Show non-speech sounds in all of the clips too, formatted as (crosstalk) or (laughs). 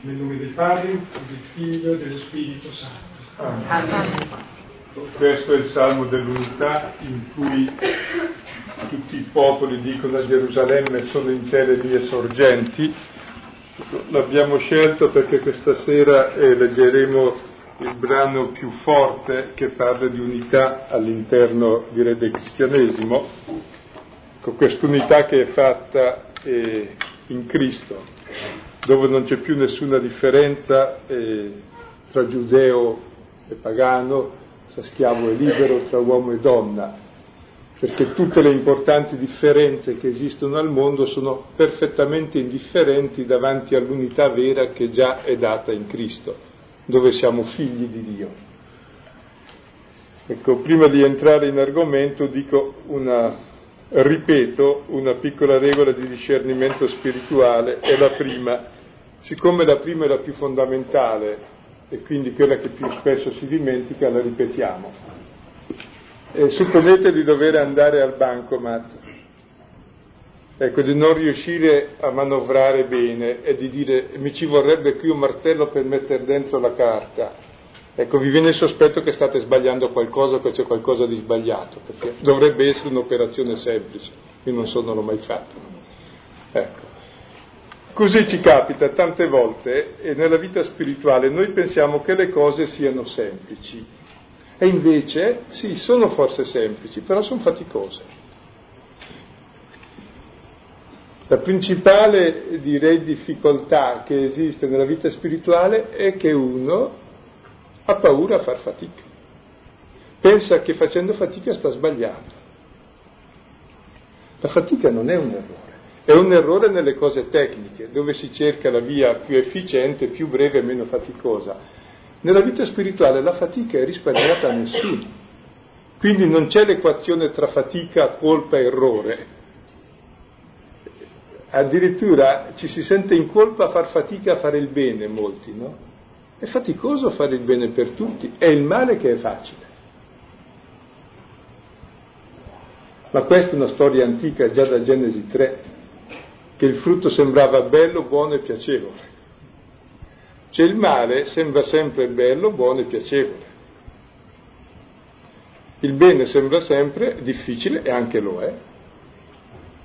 Nel nome del Padre, del Figlio e dello Spirito Santo. Amen. Questo è il Salmo dell'unità in cui tutti i popoli dicono a Gerusalemme sono in te le mie sorgenti. L'abbiamo scelto perché questa sera eh, leggeremo il brano più forte che parla di unità all'interno, direi, del cristianesimo, con quest'unità che è fatta eh, in Cristo dove non c'è più nessuna differenza eh, tra giudeo e pagano, tra schiavo e libero, tra uomo e donna, perché tutte le importanti differenze che esistono al mondo sono perfettamente indifferenti davanti all'unità vera che già è data in Cristo, dove siamo figli di Dio. Ecco, prima di entrare in argomento dico una, ripeto, una piccola regola di discernimento spirituale, è la prima, Siccome la prima è la più fondamentale e quindi quella che più spesso si dimentica, la ripetiamo. E supponete di dover andare al bancomat, ecco, di non riuscire a manovrare bene e di dire mi ci vorrebbe qui un martello per mettere dentro la carta. Ecco, vi viene il sospetto che state sbagliando qualcosa, che c'è qualcosa di sbagliato, perché dovrebbe essere un'operazione semplice, io non so, non l'ho mai fatto. Ecco. Così ci capita tante volte e nella vita spirituale noi pensiamo che le cose siano semplici e invece sì, sono forse semplici, però sono faticose. La principale, direi, difficoltà che esiste nella vita spirituale è che uno ha paura a far fatica. Pensa che facendo fatica sta sbagliando. La fatica non è un errore. È un errore nelle cose tecniche, dove si cerca la via più efficiente, più breve e meno faticosa. Nella vita spirituale la fatica è risparmiata a nessuno. Quindi non c'è l'equazione tra fatica, colpa e errore. Addirittura ci si sente in colpa a far fatica a fare il bene, molti, no? È faticoso fare il bene per tutti, è il male che è facile. Ma questa è una storia antica, già da Genesi 3, che il frutto sembrava bello, buono e piacevole. Cioè il male sembra sempre bello, buono e piacevole. Il bene sembra sempre difficile e anche lo è,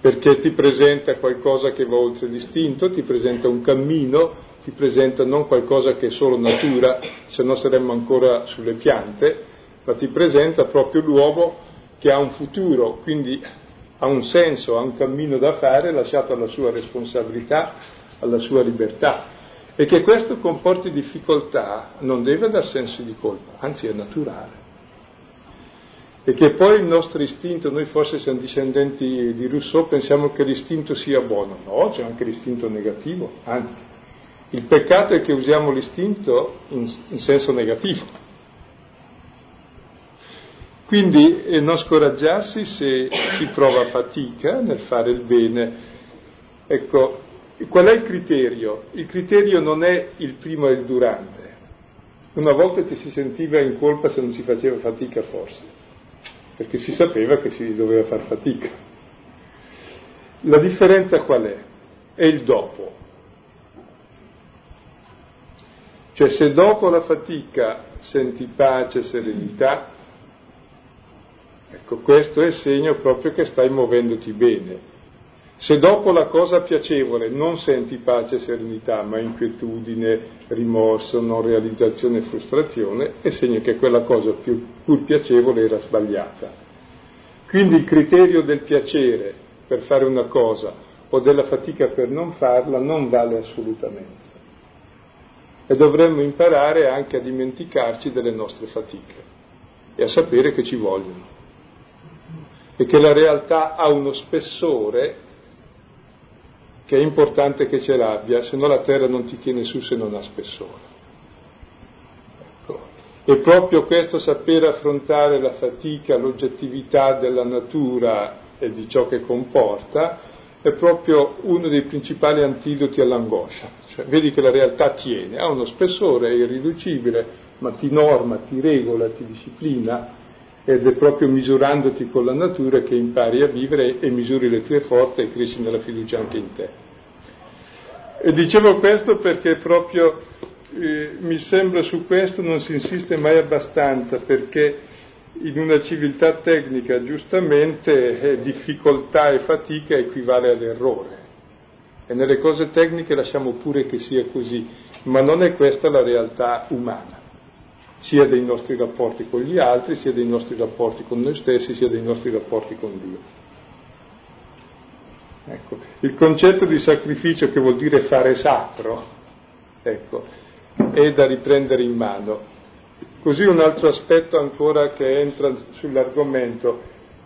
perché ti presenta qualcosa che va oltre l'istinto, ti presenta un cammino, ti presenta non qualcosa che è solo natura, se no saremmo ancora sulle piante, ma ti presenta proprio l'uomo che ha un futuro, quindi ha un senso, ha un cammino da fare lasciato alla sua responsabilità, alla sua libertà. E che questo comporti difficoltà non deve dar senso di colpa, anzi è naturale. E che poi il nostro istinto, noi forse siamo discendenti di Rousseau, pensiamo che l'istinto sia buono. No, c'è anche l'istinto negativo, anzi. Il peccato è che usiamo l'istinto in, in senso negativo. Quindi eh, non scoraggiarsi se si prova fatica nel fare il bene. Ecco, qual è il criterio? Il criterio non è il primo e il durante. Una volta ci si sentiva in colpa se non si faceva fatica forse, perché si sapeva che si doveva far fatica. La differenza qual è? È il dopo. Cioè se dopo la fatica senti pace, serenità, Ecco, questo è il segno proprio che stai muovendoti bene. Se dopo la cosa piacevole non senti pace e serenità, ma inquietudine, rimorso, non realizzazione e frustrazione, è segno che quella cosa più, pur piacevole era sbagliata. Quindi il criterio del piacere per fare una cosa o della fatica per non farla non vale assolutamente. E dovremmo imparare anche a dimenticarci delle nostre fatiche e a sapere che ci vogliono e che la realtà ha uno spessore che è importante che ce l'abbia, se no la terra non ti tiene su se non ha spessore. Ecco. E proprio questo saper affrontare la fatica, l'oggettività della natura e di ciò che comporta, è proprio uno dei principali antidoti all'angoscia. Cioè, vedi che la realtà tiene, ha uno spessore, è irriducibile, ma ti norma, ti regola, ti disciplina, ed è proprio misurandoti con la natura che impari a vivere e misuri le tue forze e cresci nella fiducia anche in te. E dicevo questo perché proprio eh, mi sembra su questo non si insiste mai abbastanza, perché in una civiltà tecnica giustamente difficoltà e fatica equivale all'errore. E nelle cose tecniche lasciamo pure che sia così, ma non è questa la realtà umana, sia dei nostri rapporti con gli altri, sia dei nostri rapporti con noi stessi, sia dei nostri rapporti con Dio. Ecco, il concetto di sacrificio che vuol dire fare sacro, ecco, è da riprendere in mano. Così un altro aspetto ancora che entra sull'argomento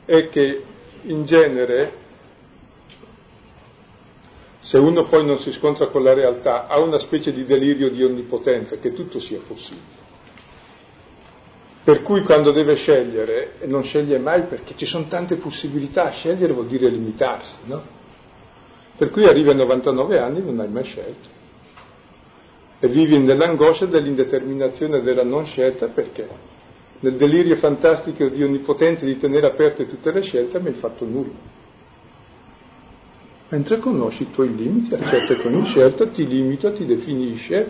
è che in genere, se uno poi non si scontra con la realtà, ha una specie di delirio di onnipotenza, che tutto sia possibile. Per cui quando deve scegliere, non sceglie mai perché ci sono tante possibilità, scegliere vuol dire limitarsi, no? Per cui arrivi a 99 anni e non hai mai scelto. E vivi nell'angoscia dell'indeterminazione della non scelta perché nel delirio fantastico di onnipotente di tenere aperte tutte le scelte non hai fatto nulla. Mentre conosci i tuoi limiti, accetti che ogni scelta ti limita, ti definisce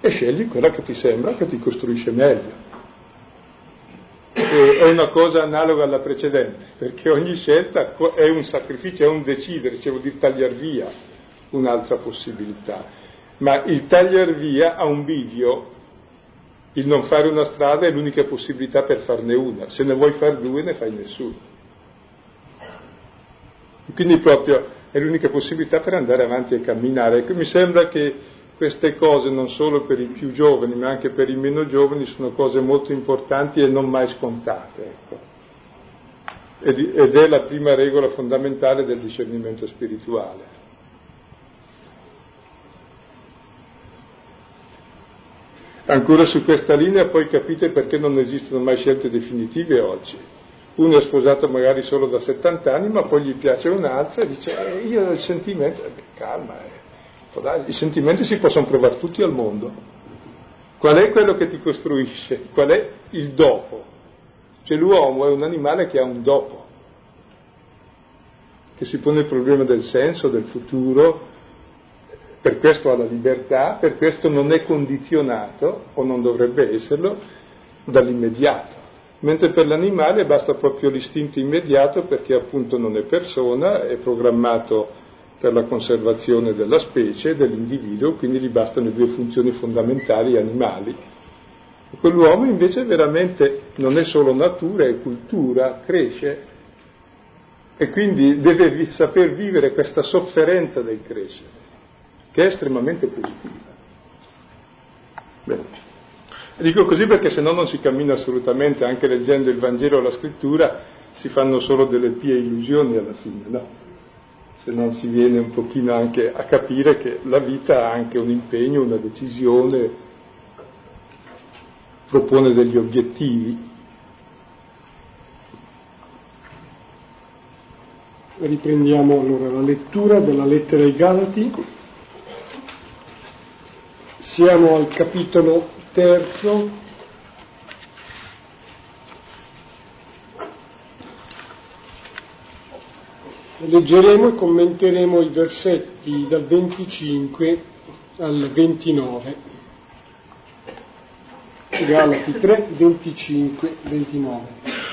e scegli quella che ti sembra che ti costruisce meglio è una cosa analoga alla precedente, perché ogni scelta è un sacrificio, è un decidere, cioè vuol dire tagliare via un'altra possibilità. Ma il tagliare via ha un bivio, il non fare una strada è l'unica possibilità per farne una, se ne vuoi fare due ne fai nessuno. Quindi proprio è l'unica possibilità per andare avanti e camminare. Ecco, mi sembra che queste cose non solo per i più giovani ma anche per i meno giovani sono cose molto importanti e non mai scontate. Ecco. Ed è la prima regola fondamentale del discernimento spirituale. Ancora su questa linea poi capite perché non esistono mai scelte definitive oggi. Uno è sposato magari solo da 70 anni, ma poi gli piace un'altra e dice eh, io il sentimento, eh, calma, eh i sentimenti si possono provare tutti al mondo. Qual è quello che ti costruisce? Qual è il dopo? Cioè l'uomo è un animale che ha un dopo, che si pone il problema del senso, del futuro, per questo ha la libertà, per questo non è condizionato, o non dovrebbe esserlo, dall'immediato. Mentre per l'animale basta proprio l'istinto immediato perché appunto non è persona, è programmato per la conservazione della specie, dell'individuo, quindi gli bastano le due funzioni fondamentali animali. E quell'uomo invece veramente non è solo natura, è cultura, cresce e quindi deve saper vivere questa sofferenza del crescere, che è estremamente positiva. Bene. Dico così perché se no non si cammina assolutamente, anche leggendo il Vangelo o la scrittura si fanno solo delle pie illusioni alla fine, no? se non si viene un pochino anche a capire che la vita ha anche un impegno, una decisione, propone degli obiettivi. Riprendiamo allora la lettura della lettera ai Galati. Siamo al capitolo terzo Leggeremo e commenteremo i versetti dal 25 al 29. Galati 3, 25, 29.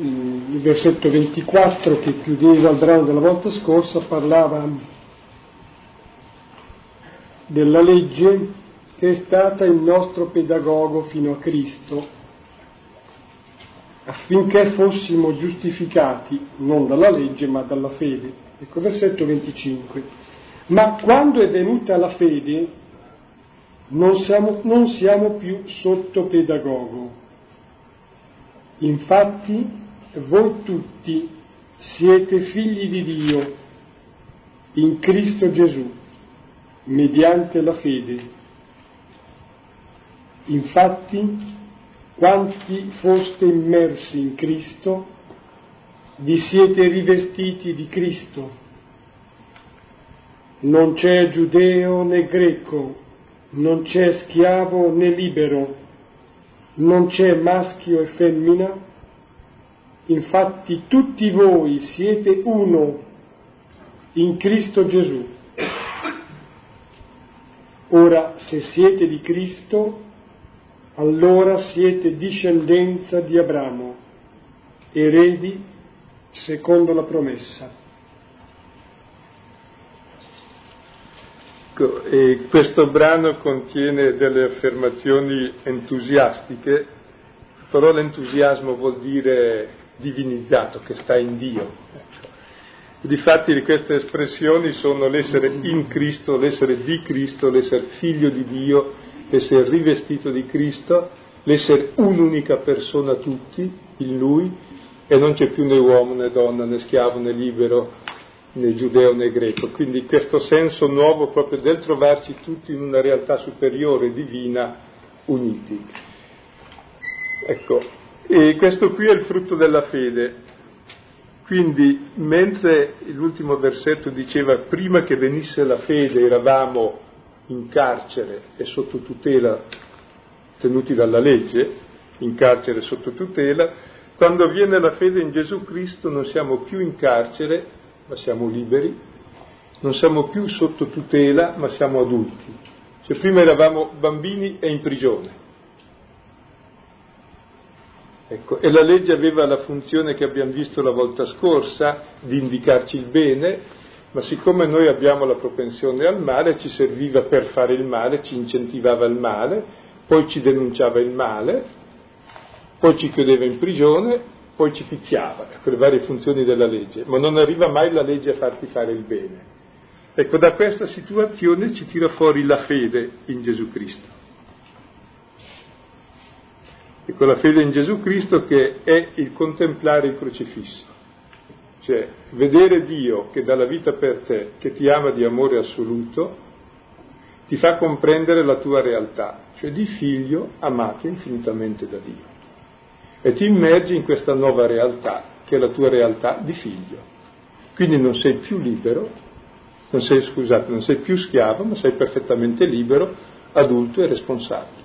Il versetto 24 che chiudeva il brano della volta scorsa parlava della legge che è stata il nostro pedagogo fino a Cristo, affinché fossimo giustificati non dalla legge ma dalla fede. Ecco, versetto 25. Ma quando è venuta la fede non siamo, non siamo più sotto pedagogo. Infatti voi tutti siete figli di Dio in Cristo Gesù, mediante la fede. Infatti, quanti foste immersi in Cristo, vi siete rivestiti di Cristo. Non c'è giudeo né greco, non c'è schiavo né libero, non c'è maschio e femmina, infatti tutti voi siete uno in Cristo Gesù. Ora, se siete di Cristo, allora siete discendenza di Abramo, eredi secondo la promessa. Ecco, e questo brano contiene delle affermazioni entusiastiche, però l'entusiasmo vuol dire divinizzato, che sta in Dio. Difatti queste espressioni sono l'essere in Cristo, l'essere di Cristo, l'essere figlio di Dio, l'essere rivestito di Cristo, l'essere un'unica persona tutti in Lui e non c'è più né uomo né donna né schiavo né libero né giudeo né greco. Quindi questo senso nuovo proprio del trovarci tutti in una realtà superiore, divina, uniti. Ecco, e questo qui è il frutto della fede. Quindi, mentre l'ultimo versetto diceva prima che venisse la fede eravamo in carcere e sotto tutela, tenuti dalla legge, in carcere sotto tutela, quando viene la fede in Gesù Cristo non siamo più in carcere, ma siamo liberi, non siamo più sotto tutela, ma siamo adulti. Cioè prima eravamo bambini e in prigione. Ecco, e la legge aveva la funzione che abbiamo visto la volta scorsa di indicarci il bene, ma siccome noi abbiamo la propensione al male, ci serviva per fare il male, ci incentivava il male, poi ci denunciava il male, poi ci chiudeva in prigione, poi ci picchiava, ecco le varie funzioni della legge, ma non arriva mai la legge a farti fare il bene. Ecco, da questa situazione ci tira fuori la fede in Gesù Cristo. Ecco, la fede in Gesù Cristo che è il contemplare il crocifisso. Cioè, vedere Dio che dà la vita per te, che ti ama di amore assoluto, ti fa comprendere la tua realtà, cioè di figlio amato infinitamente da Dio. E ti immergi in questa nuova realtà, che è la tua realtà di figlio. Quindi non sei più libero, non sei, scusate, non sei più schiavo, ma sei perfettamente libero, adulto e responsabile.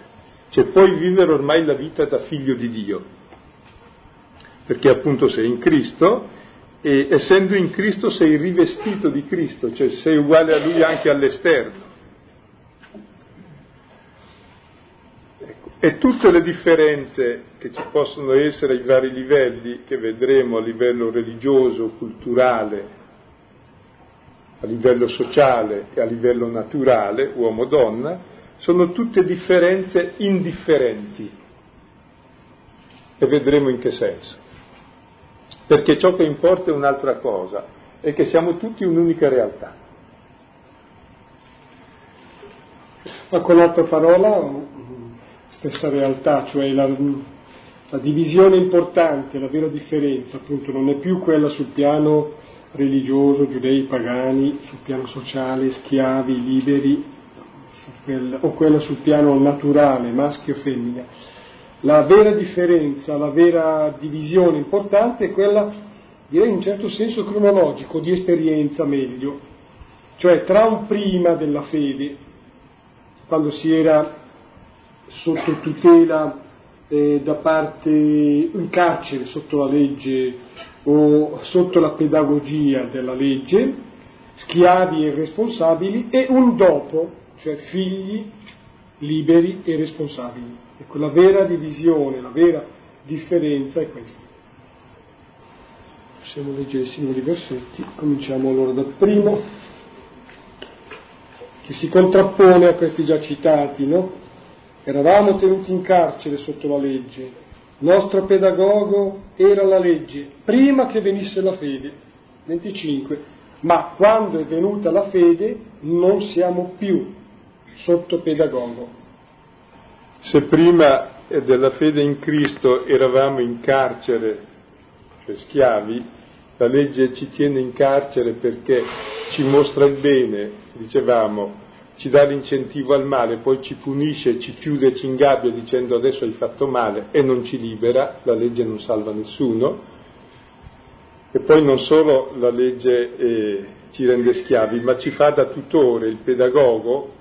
Cioè puoi vivere ormai la vita da figlio di Dio, perché appunto sei in Cristo e essendo in Cristo sei rivestito di Cristo, cioè sei uguale a Lui anche all'esterno. Ecco. E tutte le differenze che ci possono essere ai vari livelli, che vedremo a livello religioso, culturale, a livello sociale e a livello naturale, uomo-donna, sono tutte differenze indifferenti. E vedremo in che senso perché ciò che importa è un'altra cosa, è che siamo tutti un'unica realtà. Ma con l'altra parola, stessa realtà, cioè la, la divisione importante, la vera differenza, appunto, non è più quella sul piano religioso, giudei, pagani, sul piano sociale, schiavi, liberi, o quella sul piano naturale, maschio e femmina. La vera differenza, la vera divisione importante è quella, direi in un certo senso cronologico, di esperienza meglio, cioè tra un prima della fede, quando si era sotto tutela eh, da parte in carcere sotto la legge o sotto la pedagogia della legge, schiavi e responsabili, e un dopo, cioè figli liberi e responsabili. Ecco, la vera divisione, la vera differenza è questa. Possiamo leggere i singoli versetti, cominciamo allora dal primo, che si contrappone a questi già citati, no? Eravamo tenuti in carcere sotto la legge, nostro pedagogo era la legge, prima che venisse la fede. 25. Ma quando è venuta la fede non siamo più sotto pedagogo. Se prima della fede in Cristo eravamo in carcere, cioè schiavi, la legge ci tiene in carcere perché ci mostra il bene, dicevamo, ci dà l'incentivo al male, poi ci punisce, ci chiude, ci ingabbia dicendo adesso hai fatto male e non ci libera, la legge non salva nessuno. E poi non solo la legge eh, ci rende schiavi, ma ci fa da tutore, il pedagogo,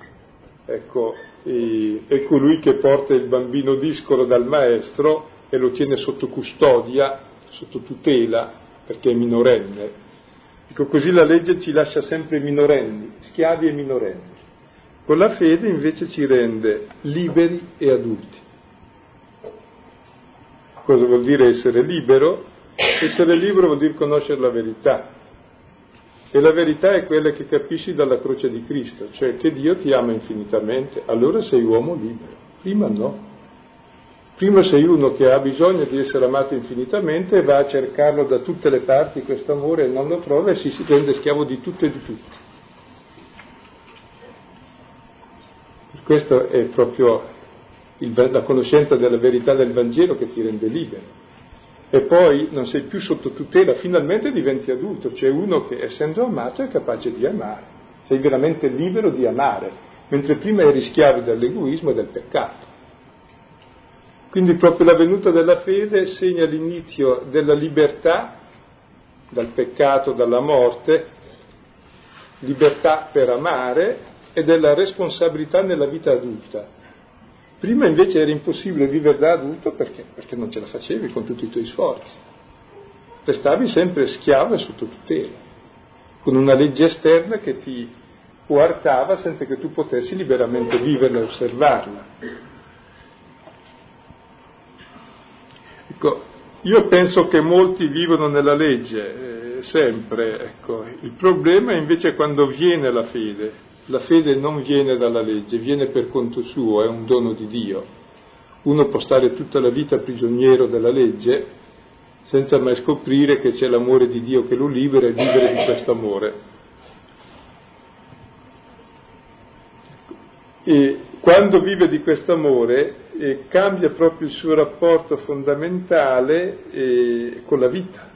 ecco, è colui che porta il bambino discolo dal maestro e lo tiene sotto custodia, sotto tutela, perché è minorenne. Ecco, così la legge ci lascia sempre minorenni, schiavi e minorenni. Con la fede invece ci rende liberi e adulti. Cosa vuol dire essere libero? Essere libero vuol dire conoscere la verità. E la verità è quella che capisci dalla croce di Cristo, cioè che Dio ti ama infinitamente, allora sei uomo libero. Prima no. Prima sei uno che ha bisogno di essere amato infinitamente e va a cercarlo da tutte le parti questo amore e non lo trova e si, rende schiavo di tutto e di tutti. Questo è proprio il, la conoscenza della verità del Vangelo che ti rende libero. E poi non sei più sotto tutela, finalmente diventi adulto, c'è uno che essendo amato è capace di amare, sei veramente libero di amare, mentre prima eri schiavo dell'egoismo e del peccato. Quindi proprio la venuta della fede segna l'inizio della libertà dal peccato, dalla morte, libertà per amare e della responsabilità nella vita adulta. Prima invece era impossibile vivere da adulto perché? Perché non ce la facevi con tutti i tuoi sforzi. Restavi sempre schiavo e sotto tutela, con una legge esterna che ti coartava senza che tu potessi liberamente viverla e osservarla. Ecco, io penso che molti vivono nella legge, eh, sempre, ecco. il problema è invece quando viene la fede, la fede non viene dalla legge, viene per conto suo, è un dono di Dio. Uno può stare tutta la vita prigioniero della legge senza mai scoprire che c'è l'amore di Dio che lo libera e vivere di questo amore. E quando vive di questo amore eh, cambia proprio il suo rapporto fondamentale eh, con la vita.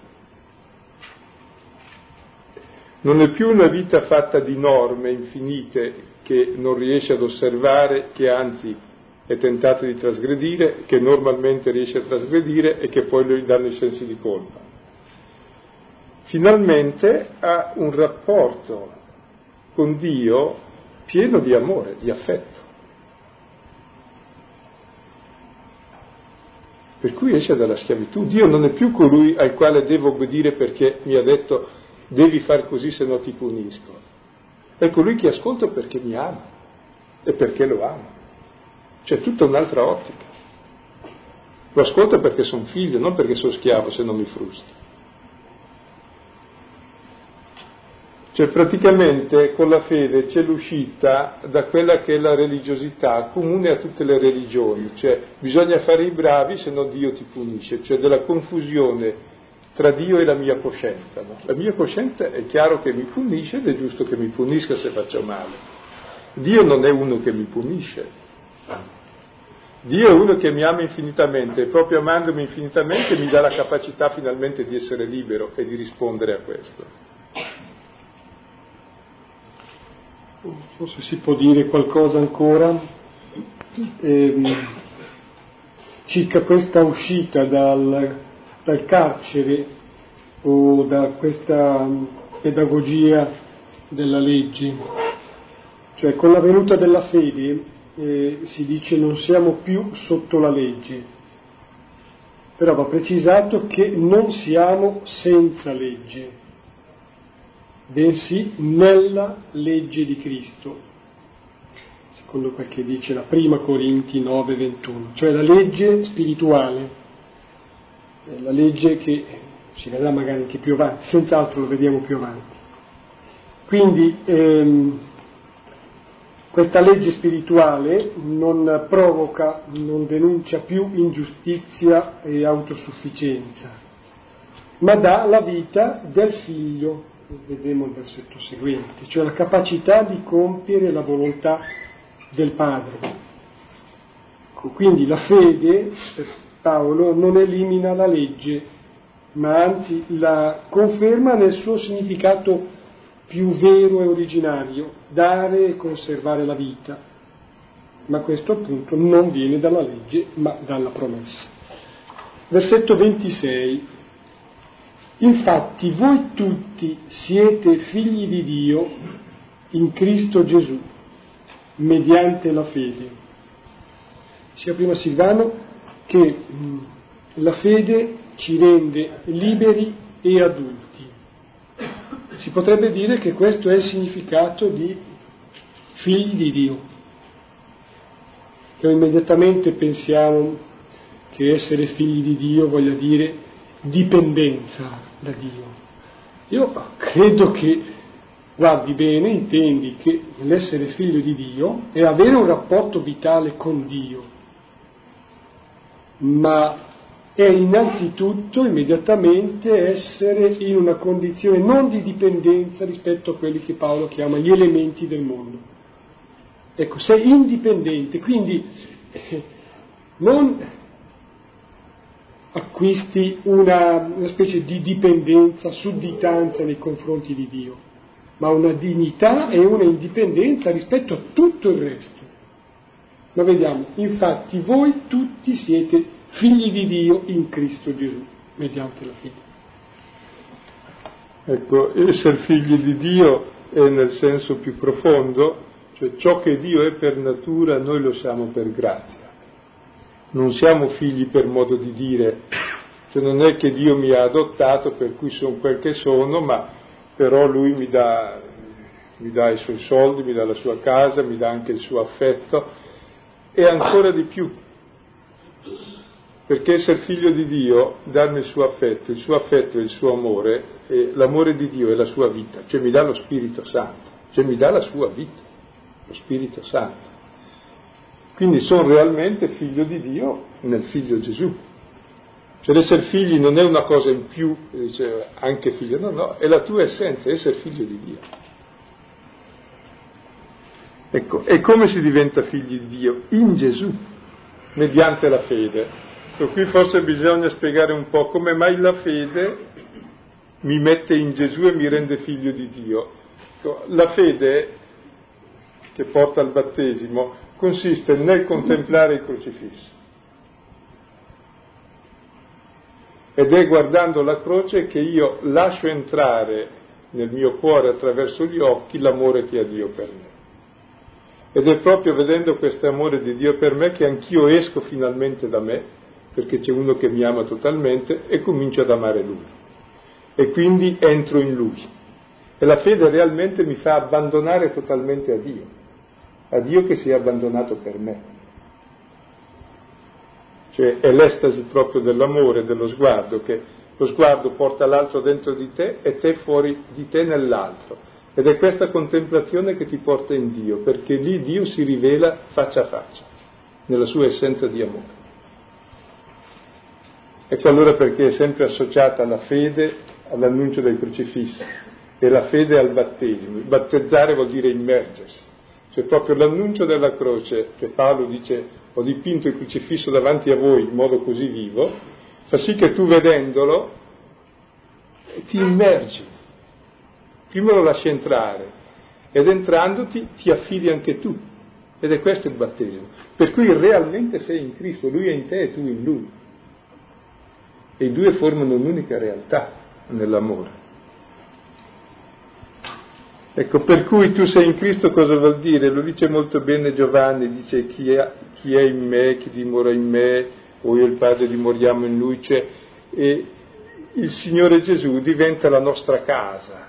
Non è più una vita fatta di norme infinite che non riesce ad osservare, che anzi è tentato di trasgredire, che normalmente riesce a trasgredire e che poi gli danno i sensi di colpa. Finalmente ha un rapporto con Dio pieno di amore, di affetto. Per cui esce dalla schiavitù. Dio non è più colui al quale devo obbedire perché mi ha detto devi far così se no ti punisco. È colui che ascolto perché mi ama e perché lo amo. C'è tutta un'altra ottica. Lo ascolto perché sono figlio, non perché sono schiavo se non mi frusta. Cioè praticamente con la fede c'è l'uscita da quella che è la religiosità comune a tutte le religioni, cioè bisogna fare i bravi se no Dio ti punisce, cioè della confusione tra Dio e la mia coscienza. No? La mia coscienza è chiaro che mi punisce ed è giusto che mi punisca se faccio male. Dio non è uno che mi punisce. Dio è uno che mi ama infinitamente e proprio amandomi infinitamente mi dà la capacità finalmente di essere libero e di rispondere a questo. forse si può dire qualcosa ancora ehm, circa questa uscita dal, dal, carcere o da questa pedagogia della legge. Cioè con la venuta della fede eh, si dice non siamo più sotto la legge, però va precisato che non siamo senza legge bensì nella legge di Cristo, secondo quel che dice la prima Corinti 9:21, cioè la legge spirituale, la legge che si vedrà magari anche più avanti, senz'altro lo vediamo più avanti. Quindi ehm, questa legge spirituale non provoca, non denuncia più ingiustizia e autosufficienza, ma dà la vita del figlio vedremo il versetto seguente, cioè la capacità di compiere la volontà del Padre. Quindi la fede, Paolo, non elimina la legge, ma anzi la conferma nel suo significato più vero e originario, dare e conservare la vita. Ma questo appunto non viene dalla legge, ma dalla promessa. Versetto 26. Infatti voi tutti siete figli di Dio in Cristo Gesù. mediante la fede. Sia prima Silvano che mh, la fede ci rende liberi e adulti. Si potrebbe dire che questo è il significato di figli di Dio. Noi immediatamente pensiamo che essere figli di Dio voglia dire dipendenza da Dio. Io credo che, guardi bene, intendi che l'essere figlio di Dio è avere un rapporto vitale con Dio, ma è innanzitutto, immediatamente, essere in una condizione non di dipendenza rispetto a quelli che Paolo chiama gli elementi del mondo. Ecco, sei indipendente, quindi eh, non acquisti una, una specie di dipendenza, sudditanza nei confronti di Dio, ma una dignità e una indipendenza rispetto a tutto il resto. Ma vediamo, infatti voi tutti siete figli di Dio in Cristo Gesù, mediante la fede. Ecco, essere figli di Dio è nel senso più profondo, cioè ciò che Dio è per natura noi lo siamo per grazia. Non siamo figli per modo di dire, cioè non è che Dio mi ha adottato per cui sono quel che sono, ma però Lui mi dà, mi dà i suoi soldi, mi dà la sua casa, mi dà anche il suo affetto e ancora di più, perché essere figlio di Dio, darmi il suo affetto, il suo affetto e il suo amore, l'amore di Dio è la sua vita, cioè mi dà lo Spirito Santo, cioè mi dà la sua vita, lo Spirito Santo. Quindi sono realmente figlio di Dio nel figlio Gesù. Cioè l'essere figli non è una cosa in più, dice anche figlio, no, no, è la tua essenza, essere figlio di Dio. Ecco, e come si diventa figli di Dio? In Gesù, mediante la fede. Per cui forse bisogna spiegare un po' come mai la fede mi mette in Gesù e mi rende figlio di Dio. Ecco, la fede che porta al battesimo consiste nel contemplare il crocifisso. Ed è guardando la croce che io lascio entrare nel mio cuore attraverso gli occhi l'amore che ha Dio per me. Ed è proprio vedendo questo amore di Dio per me che anch'io esco finalmente da me, perché c'è uno che mi ama totalmente, e comincio ad amare Lui. E quindi entro in Lui. E la fede realmente mi fa abbandonare totalmente a Dio a Dio che si è abbandonato per me. Cioè è l'estasi proprio dell'amore, dello sguardo, che lo sguardo porta l'altro dentro di te e te fuori di te nell'altro. Ed è questa contemplazione che ti porta in Dio, perché lì Dio si rivela faccia a faccia, nella sua essenza di amore. Ecco allora perché è sempre associata la fede all'annuncio del crocifisso e la fede al battesimo. Battezzare vuol dire immergersi cioè proprio l'annuncio della croce, che Paolo dice ho dipinto il crocifisso davanti a voi in modo così vivo, fa sì che tu vedendolo ti immergi, prima lo lasci entrare ed entrandoti ti affidi anche tu. Ed è questo il battesimo. Per cui realmente sei in Cristo, Lui è in te e tu in Lui. E i due formano un'unica realtà nell'amore. Ecco, per cui tu sei in Cristo cosa vuol dire? Lo dice molto bene Giovanni, dice chi è, chi è in me, chi dimora in me, o io e il Padre dimoriamo in Lui, cioè e il Signore Gesù diventa la nostra casa.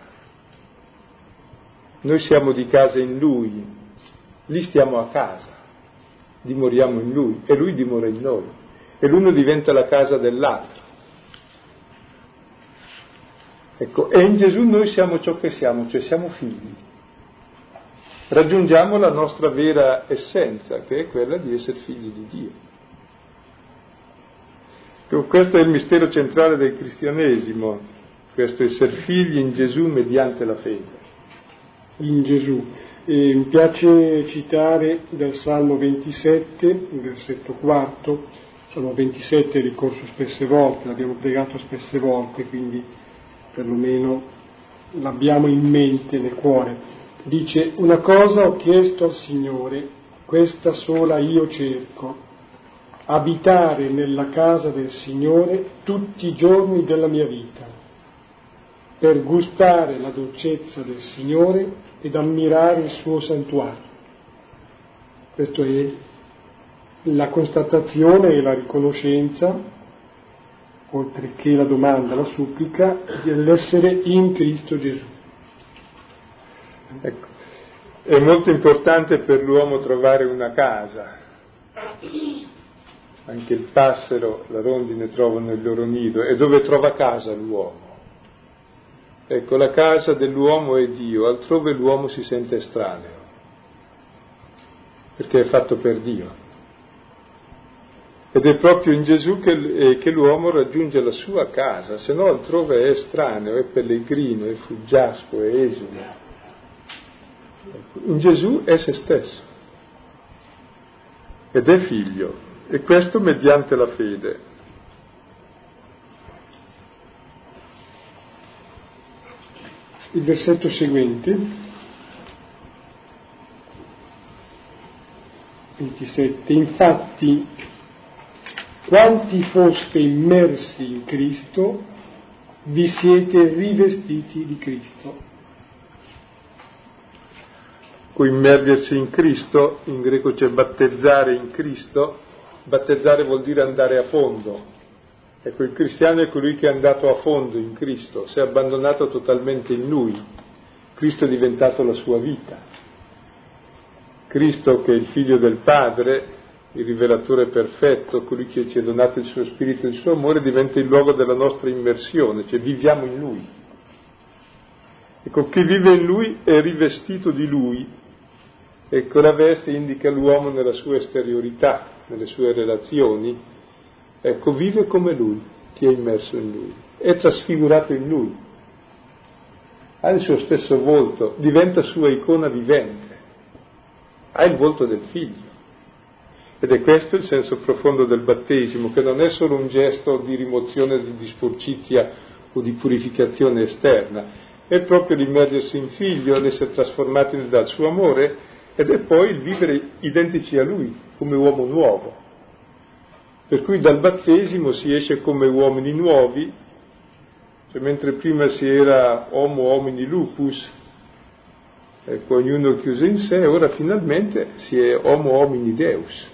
Noi siamo di casa in Lui, lì stiamo a casa, dimoriamo in Lui e Lui dimora in noi e l'uno diventa la casa dell'altro. Ecco, e in Gesù noi siamo ciò che siamo, cioè siamo figli. Raggiungiamo la nostra vera essenza, che è quella di essere figli di Dio. Ecco, questo è il mistero centrale del cristianesimo, questo essere figli in Gesù mediante la fede. In Gesù. E mi piace citare dal Salmo 27, il versetto quarto, Salmo 27 è ricorso spesse volte, l'abbiamo pregato spesse volte, quindi perlomeno l'abbiamo in mente, nel cuore. Dice, una cosa ho chiesto al Signore, questa sola io cerco, abitare nella casa del Signore tutti i giorni della mia vita, per gustare la dolcezza del Signore ed ammirare il suo santuario. Questa è la constatazione e la riconoscenza, oltre che la domanda, la supplica, dell'essere in Cristo Gesù. Ecco, è molto importante per l'uomo trovare una casa. Anche il passero, la rondine trovano il loro nido. E dove trova casa l'uomo? Ecco, la casa dell'uomo è Dio, altrove l'uomo si sente estraneo, perché è fatto per Dio. Ed è proprio in Gesù che, eh, che l'uomo raggiunge la sua casa, se no altrove è estraneo, è pellegrino, è fuggiasco, è. Ecco, in Gesù è se stesso ed è figlio, e questo mediante la fede. Il versetto seguente, 27, infatti quanti foste immersi in Cristo, vi siete rivestiti di Cristo. Immergersi in Cristo, in greco c'è battezzare in Cristo, battezzare vuol dire andare a fondo, Ecco, il cristiano è colui che è andato a fondo in Cristo, si è abbandonato totalmente in Lui. Cristo è diventato la sua vita. Cristo che è il figlio del Padre, il rivelatore perfetto, colui che ci ha donato il suo spirito e il suo amore, diventa il luogo della nostra immersione, cioè viviamo in Lui. Ecco, chi vive in Lui è rivestito di Lui. Ecco, la veste indica l'uomo nella sua esteriorità, nelle sue relazioni, Ecco, vive come lui, chi è immerso in lui, è trasfigurato in lui, ha il suo stesso volto, diventa sua icona vivente, ha il volto del figlio. Ed è questo il senso profondo del battesimo, che non è solo un gesto di rimozione di sporcizia o di purificazione esterna, è proprio l'immergersi in figlio, l'essere trasformati dal suo amore ed è poi il vivere identici a lui, come uomo nuovo. Per cui dal battesimo si esce come uomini nuovi, cioè mentre prima si era homo homini lupus, ecco, ognuno chiuso in sé, ora finalmente si è homo homini deus.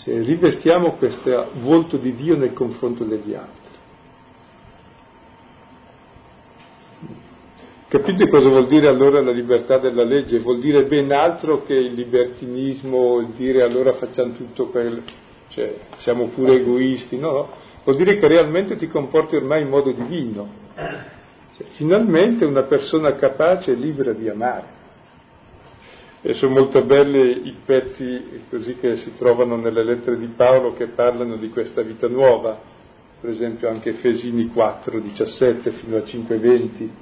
Cioè, rivestiamo questo volto di Dio nel confronto degli altri. Capite cosa vuol dire allora la libertà della legge? Vuol dire ben altro che il libertinismo, il dire allora facciamo tutto per cioè siamo pure egoisti, no? Vuol dire che realmente ti comporti ormai in modo divino. Cioè, finalmente una persona capace e libera di amare. E sono molto belli i pezzi così che si trovano nelle lettere di Paolo che parlano di questa vita nuova, per esempio anche Efesini 4, 17 fino a 5, 20.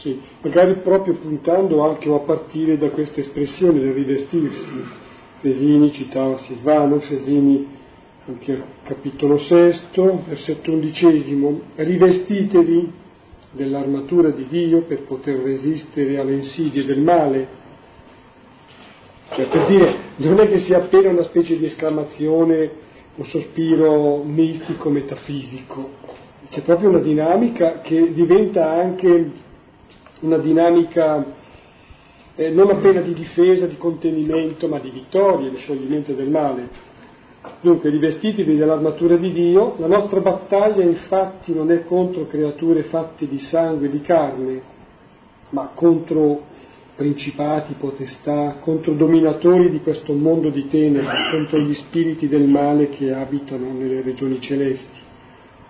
Sì, magari proprio puntando anche a partire da questa espressione del rivestirsi. Fesini citava Silvano, Fesini anche capitolo sesto, versetto undicesimo, rivestitevi dell'armatura di Dio per poter resistere alle insidie del male. Cioè, per dire, non è che sia appena una specie di esclamazione, un sospiro mistico, metafisico, c'è proprio una dinamica che diventa anche una dinamica eh, non appena di difesa, di contenimento, ma di vittoria, di scioglimento del male. Dunque, rivestitevi dell'armatura di Dio, la nostra battaglia infatti non è contro creature fatte di sangue e di carne, ma contro principati, potestà, contro dominatori di questo mondo di tenebre, contro gli spiriti del male che abitano nelle regioni celesti.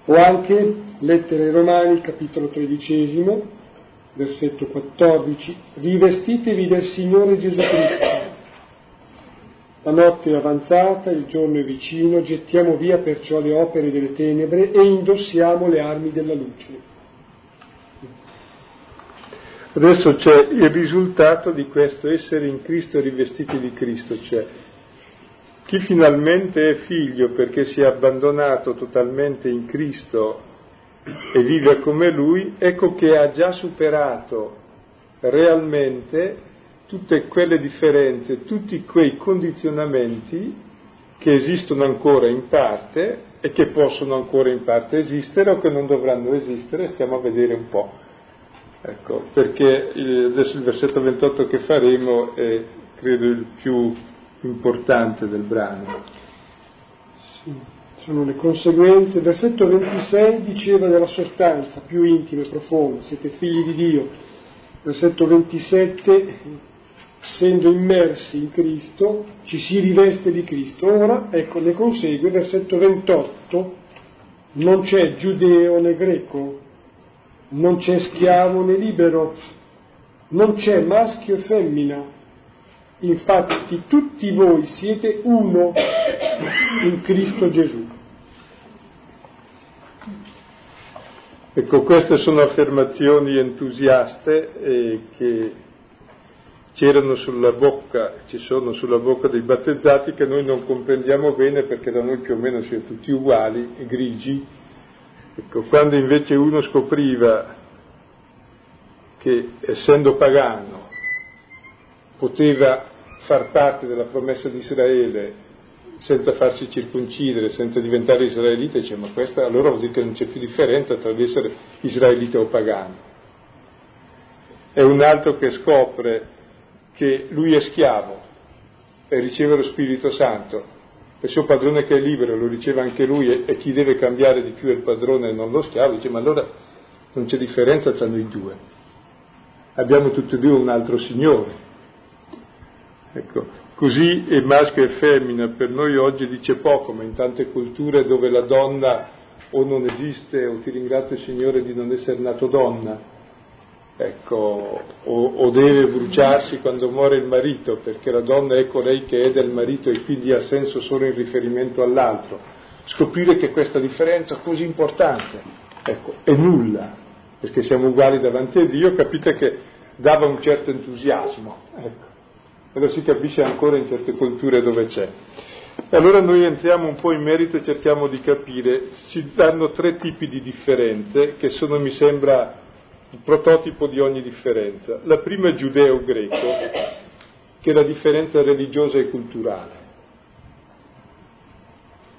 O anche lettere ai Romani, capitolo tredicesimo, versetto 14, rivestitevi del Signore Gesù Cristo la notte è avanzata, il giorno è vicino, gettiamo via perciò le opere delle tenebre e indossiamo le armi della luce. Adesso c'è il risultato di questo essere in Cristo rivestiti di Cristo, cioè chi finalmente è figlio perché si è abbandonato totalmente in Cristo e vive come Lui, ecco che ha già superato realmente tutte quelle differenze, tutti quei condizionamenti che esistono ancora in parte e che possono ancora in parte esistere o che non dovranno esistere, stiamo a vedere un po'. Ecco, perché adesso il versetto 28 che faremo è, credo, il più importante del brano. Sì, sono le conseguenze. Versetto 26 diceva della sostanza più intima e profonda, siete figli di Dio. Versetto 27, essendo immersi in Cristo, ci si riveste di Cristo. Ora, ecco, ne consegue, versetto 28, non c'è giudeo né greco, non c'è schiavo né libero, non c'è maschio e femmina, Infatti tutti voi siete uno in Cristo Gesù. Ecco, queste sono affermazioni entusiaste eh, che c'erano sulla bocca, ci sono sulla bocca dei battezzati che noi non comprendiamo bene perché da noi più o meno siamo tutti uguali, grigi. Ecco, quando invece uno scopriva che essendo pagano poteva far parte della promessa di Israele senza farsi circoncidere, senza diventare israelita, dice ma questa allora vuol dire che non c'è più differenza tra l'essere israelita o pagano. È un altro che scopre che lui è schiavo e riceve lo Spirito Santo, il suo padrone che è libero lo riceve anche lui e, chi deve cambiare di più è il padrone e non lo schiavo, dice ma allora non c'è differenza tra noi due, abbiamo tutti e due un altro Signore. Ecco, così è maschio e femmina. Per noi oggi dice poco, ma in tante culture dove la donna o non esiste o ti ringrazio Signore di non essere nato donna, ecco, o, o, deve bruciarsi quando muore il marito, perché la donna è colei che è del marito e quindi ha senso solo in riferimento all'altro. Scoprire che questa differenza così importante, ecco, è nulla, perché siamo uguali davanti a Dio, capite che dava un certo entusiasmo. Ecco e lo si capisce ancora in certe culture dove c'è. E allora noi entriamo un po' in merito e cerchiamo di capire, ci danno tre tipi di differenze che sono, mi sembra, il prototipo di ogni differenza. La prima è giudeo-greco, che è la differenza religiosa e culturale.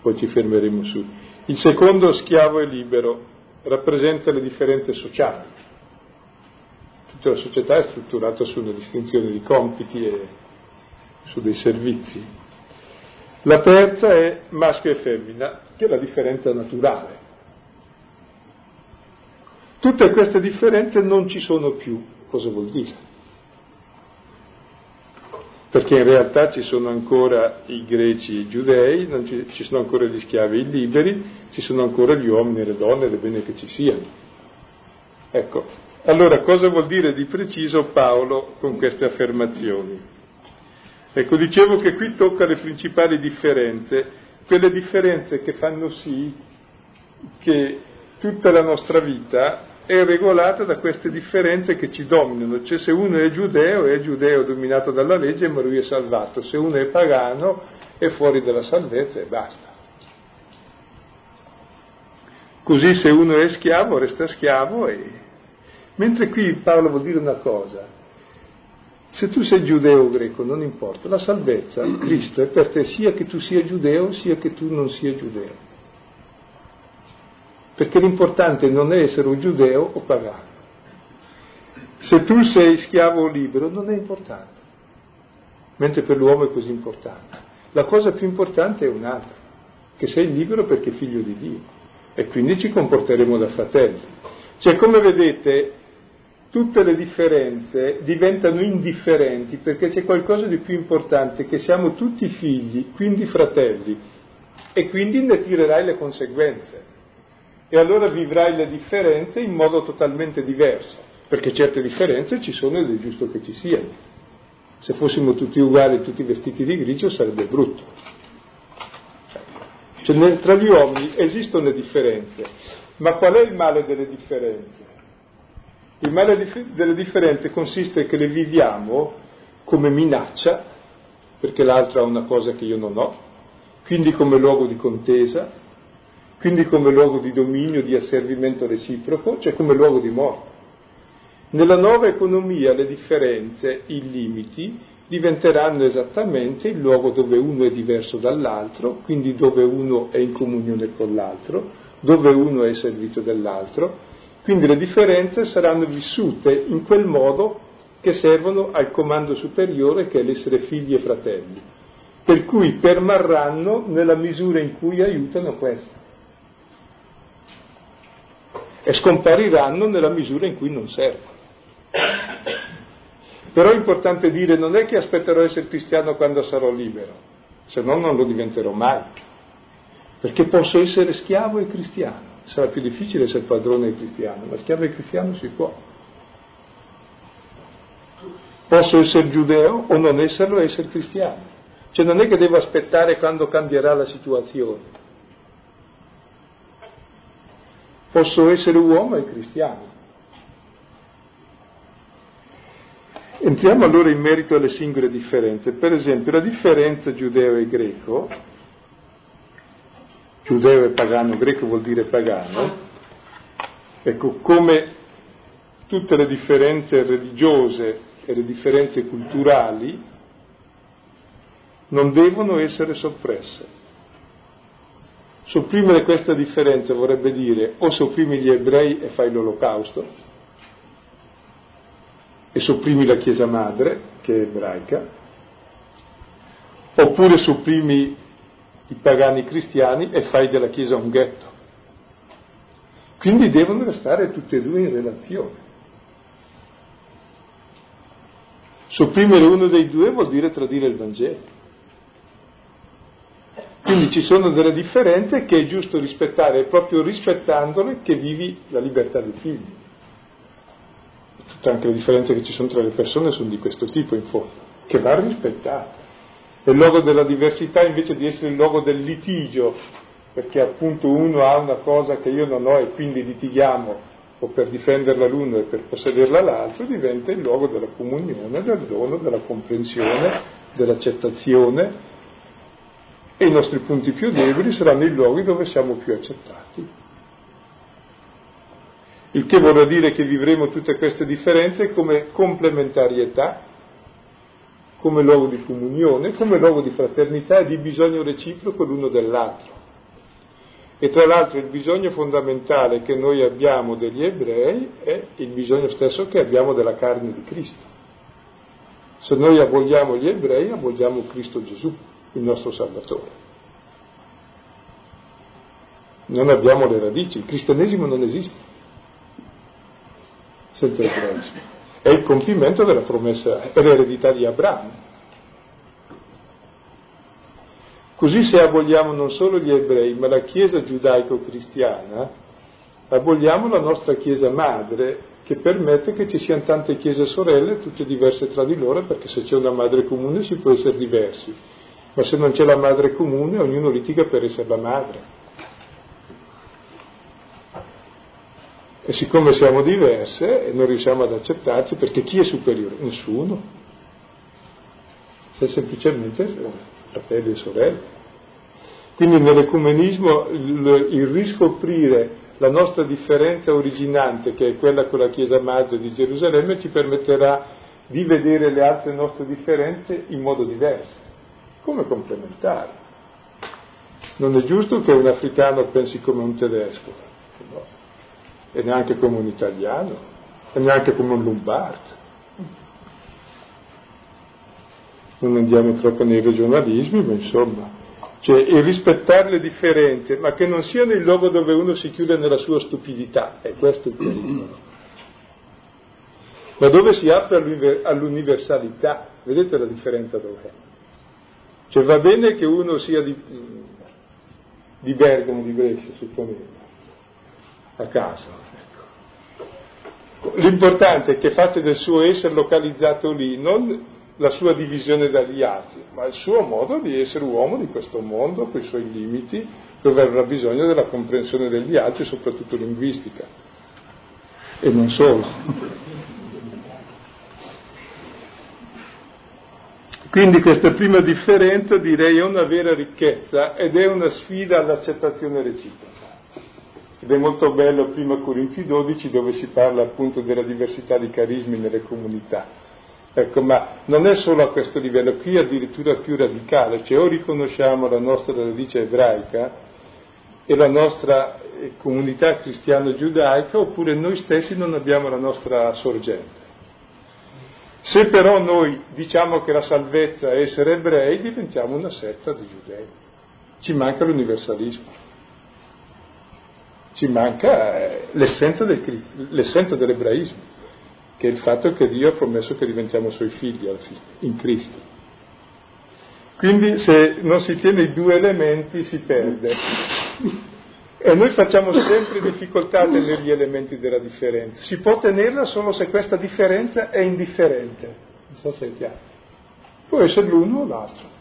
Poi ci fermeremo su. Il secondo, schiavo e libero, rappresenta le differenze sociali. Tutta la società è strutturata su una distinzione di compiti e su dei servizi. La terza è maschio e femmina, che è la differenza naturale. Tutte queste differenze non ci sono più. Cosa vuol dire? Perché in realtà ci sono ancora i greci e i giudei, ci, ci, sono ancora gli schiavi e i liberi, ci sono ancora gli uomini e le donne, ed è bene che ci siano. Ecco, allora cosa vuol dire di preciso Paolo con queste affermazioni? Ecco, dicevo che qui tocca le principali differenze, quelle differenze che fanno sì che tutta la nostra vita è regolata da queste differenze che ci dominano, cioè se uno è giudeo è giudeo dominato dalla legge ma lui è salvato, se uno è pagano è fuori dalla salvezza e basta. Così se uno è schiavo resta schiavo e... Mentre qui Paolo vuol dire una cosa, se tu sei giudeo o greco, non importa, la salvezza, Cristo è per te sia che tu sia giudeo sia che tu non sia giudeo. Perché l'importante non è essere un giudeo o pagano. Se tu sei schiavo o libero non è importante, mentre per l'uomo è così importante. La cosa più importante è un'altra, che sei libero perché figlio di Dio e quindi ci comporteremo da fratelli. Cioè, come vedete, tutte le differenze diventano indifferenti perché c'è qualcosa di più importante, che siamo tutti figli, quindi fratelli, e quindi ne tirerai le conseguenze. E allora vivrai le differenze in modo totalmente diverso, perché certe differenze ci sono ed è giusto che ci siano. Se fossimo tutti uguali, tutti vestiti di grigio, sarebbe brutto. Cioè, tra gli uomini esistono le differenze, ma qual è il male delle differenze? Il male delle differenze consiste che le viviamo come minaccia, perché l'altro ha una cosa che io non ho, quindi come luogo di contesa, quindi come luogo di dominio, di asservimento reciproco, cioè come luogo di morte. Nella nuova economia le differenze, i limiti, diventeranno esattamente il luogo dove uno è diverso dall'altro, quindi dove uno è in comunione con l'altro, dove uno è servito dell'altro, quindi le differenze saranno vissute in quel modo che servono al comando superiore che è l'essere figli e fratelli. per cui permarranno nella misura in cui aiutano questo e scompariranno nella misura in cui non servono. Però è importante dire non è che aspetterò essere cristiano quando sarò libero, se no non lo diventerò mai, perché posso essere schiavo e cristiano, sarà più difficile essere padrone e cristiano, ma schiavo e cristiano si può. Posso essere giudeo o non esserlo e essere cristiano. Cioè non è che devo aspettare quando cambierà la situazione. Posso essere uomo e cristiano. Entriamo allora in merito alle singole differenze. Per esempio, la differenza giudeo e greco, giudeo e pagano, greco vuol dire pagano, ecco, come tutte le differenze religiose e le differenze culturali non devono essere soppresse. Sopprimere questa differenza vorrebbe dire o sopprimi gli ebrei e fai l'olocausto, e sopprimi la Chiesa madre, che è ebraica, oppure sopprimi i pagani cristiani e fai della Chiesa un ghetto. Quindi devono restare tutti e due in relazione. Sopprimere uno dei due vuol dire tradire il Vangelo. Quindi ci sono delle differenze che è giusto rispettare, è proprio rispettandole che vivi la libertà dei figli tutte anche le differenze che ci sono tra le persone sono di questo tipo in fondo, che va rispettata. E il luogo della diversità invece di essere il luogo del litigio, perché appunto uno ha una cosa che io non ho e quindi litighiamo o per difenderla l'uno e per possederla l'altro, diventa il luogo della comunione, del dono, della comprensione, dell'accettazione e i nostri punti più deboli saranno i luoghi dove siamo più accettati. Il che vorrà dire che vivremo tutte queste differenze come complementarietà, come luogo di comunione, come luogo di fraternità e di bisogno reciproco l'uno dell'altro. E tra l'altro il bisogno fondamentale che noi abbiamo degli ebrei è il bisogno stesso che abbiamo della carne di Cristo. Se noi avvogliamo gli ebrei, avvogliamo Cristo Gesù, il nostro Salvatore. Non abbiamo le radici, il cristianesimo non esiste senza ebraismo. È il compimento della promessa e l'eredità di Abramo. Così se aboliamo non solo gli ebrei, ma la Chiesa giudaico-cristiana, aboliamo la nostra Chiesa madre, che permette che ci siano tante chiese sorelle, tutte diverse tra di loro, perché se c'è una madre comune si può essere diversi, ma se non c'è la madre comune ognuno litiga per essere la madre. E siccome siamo diverse non riusciamo ad accettarci perché chi è superiore? Nessuno. Sei semplicemente fratelli e sorelle. Quindi nell'ecumenismo il, il riscoprire la nostra differenza originante, che è quella con la Chiesa Madre di Gerusalemme, ci permetterà di vedere le altre nostre differenze in modo diverso, come complementari. Non è giusto che un africano pensi come un tedesco. No e neanche come un italiano, e neanche come un lombardo. Non andiamo troppo nei regionalismi, ma insomma, cioè il rispettare le differenze, ma che non siano il luogo dove uno si chiude nella sua stupidità, e questo è il pericolo. Ma dove si apre all'universalità, vedete la differenza dov'è? Cioè va bene che uno sia di, di Bergamo, di Brescia, supponete, a caso. Ecco. L'importante è che faccia del suo essere localizzato lì, non la sua divisione dagli altri, ma il suo modo di essere uomo di questo mondo, con i suoi limiti, dove avrà bisogno della comprensione degli altri, soprattutto linguistica. E non solo. Quindi questa prima differenza direi è una vera ricchezza ed è una sfida all'accettazione reciproca. Ed è molto bello prima Corinzi 12 dove si parla appunto della diversità di carismi nelle comunità. Ecco, ma non è solo a questo livello, qui addirittura più radicale, cioè o riconosciamo la nostra radice ebraica e la nostra eh, comunità cristiano-giudaica oppure noi stessi non abbiamo la nostra sorgente. Se però noi diciamo che la salvezza è essere ebrei, diventiamo una setta di giudei. Ci manca l'universalismo. Ci manca eh, l'essenza, del, l'essenza dell'ebraismo, che è il fatto che Dio ha promesso che diventiamo suoi figli in Cristo. Quindi se non si tiene i due elementi si perde. E noi facciamo sempre difficoltà a tenere gli elementi della differenza. Si può tenerla solo se questa differenza è indifferente. Non so se è chiaro. Può essere l'uno o l'altro.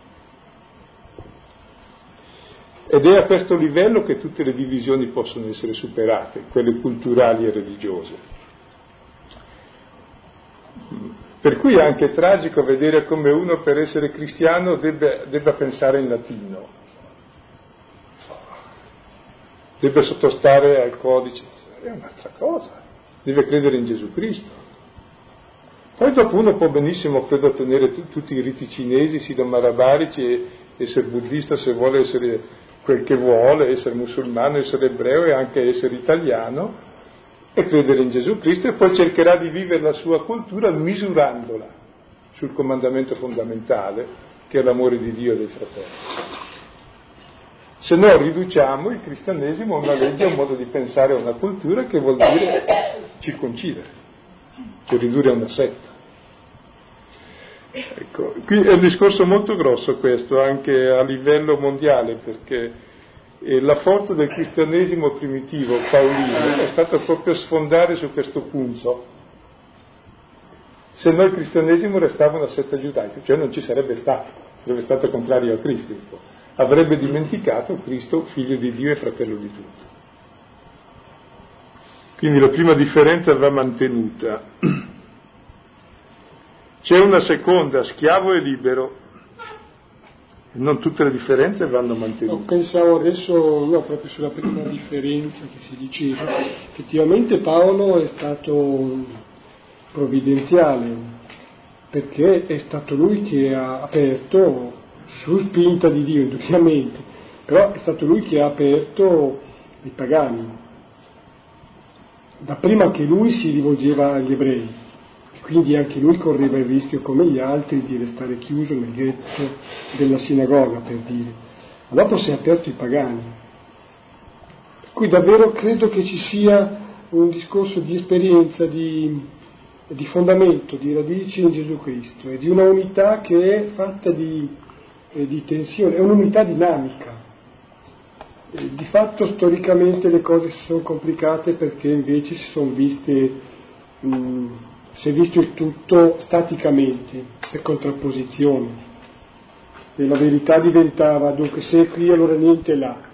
Ed è a questo livello che tutte le divisioni possono essere superate, quelle culturali e religiose. Per cui è anche tragico vedere come uno per essere cristiano debba, debba pensare in latino deve sottostare al codice, è un'altra cosa, deve credere in Gesù Cristo. Poi dopo uno può benissimo, credo, tenere t- tutti i riti cinesi, sido-marabarici e essere buddista se vuole essere quel che vuole, essere musulmano, essere ebreo e anche essere italiano e credere in Gesù Cristo e poi cercherà di vivere la sua cultura misurandola sul comandamento fondamentale che è l'amore di Dio e dei fratelli. Se no riduciamo il cristianesimo a una legge, a un modo di pensare, a una cultura che vuol dire circoncidere, cioè ridurre a una setta. Ecco, qui è un discorso molto grosso questo, anche a livello mondiale, perché eh, la forza del cristianesimo primitivo, paolino, è stata proprio sfondare su questo punto. Se no il cristianesimo restava una setta giudaica, cioè non ci sarebbe stato, sarebbe stato contrario a Cristo un po' avrebbe dimenticato Cristo, figlio di Dio e fratello di tutti. Quindi la prima differenza va mantenuta. C'è una seconda, schiavo e libero. Non tutte le differenze vanno mantenute. No, pensavo adesso no, proprio sulla prima differenza che si diceva. Effettivamente Paolo è stato provvidenziale perché è stato lui che ha aperto su spinta di Dio, indubbiamente, però è stato lui che ha aperto i pagani, da prima che lui si rivolgeva agli ebrei, quindi anche lui correva il rischio, come gli altri, di restare chiuso nel ghetto della sinagoga, per dire. Ma dopo si è aperto i pagani. Per cui davvero credo che ci sia un discorso di esperienza, di, di fondamento, di radici in Gesù Cristo e di una unità che è fatta di eh, di tensione, è un'unità dinamica. Eh, di fatto storicamente le cose si sono complicate perché invece si sono viste, mh, si è visto il tutto staticamente, per contrapposizione. E la verità diventava dunque se è qui allora niente là.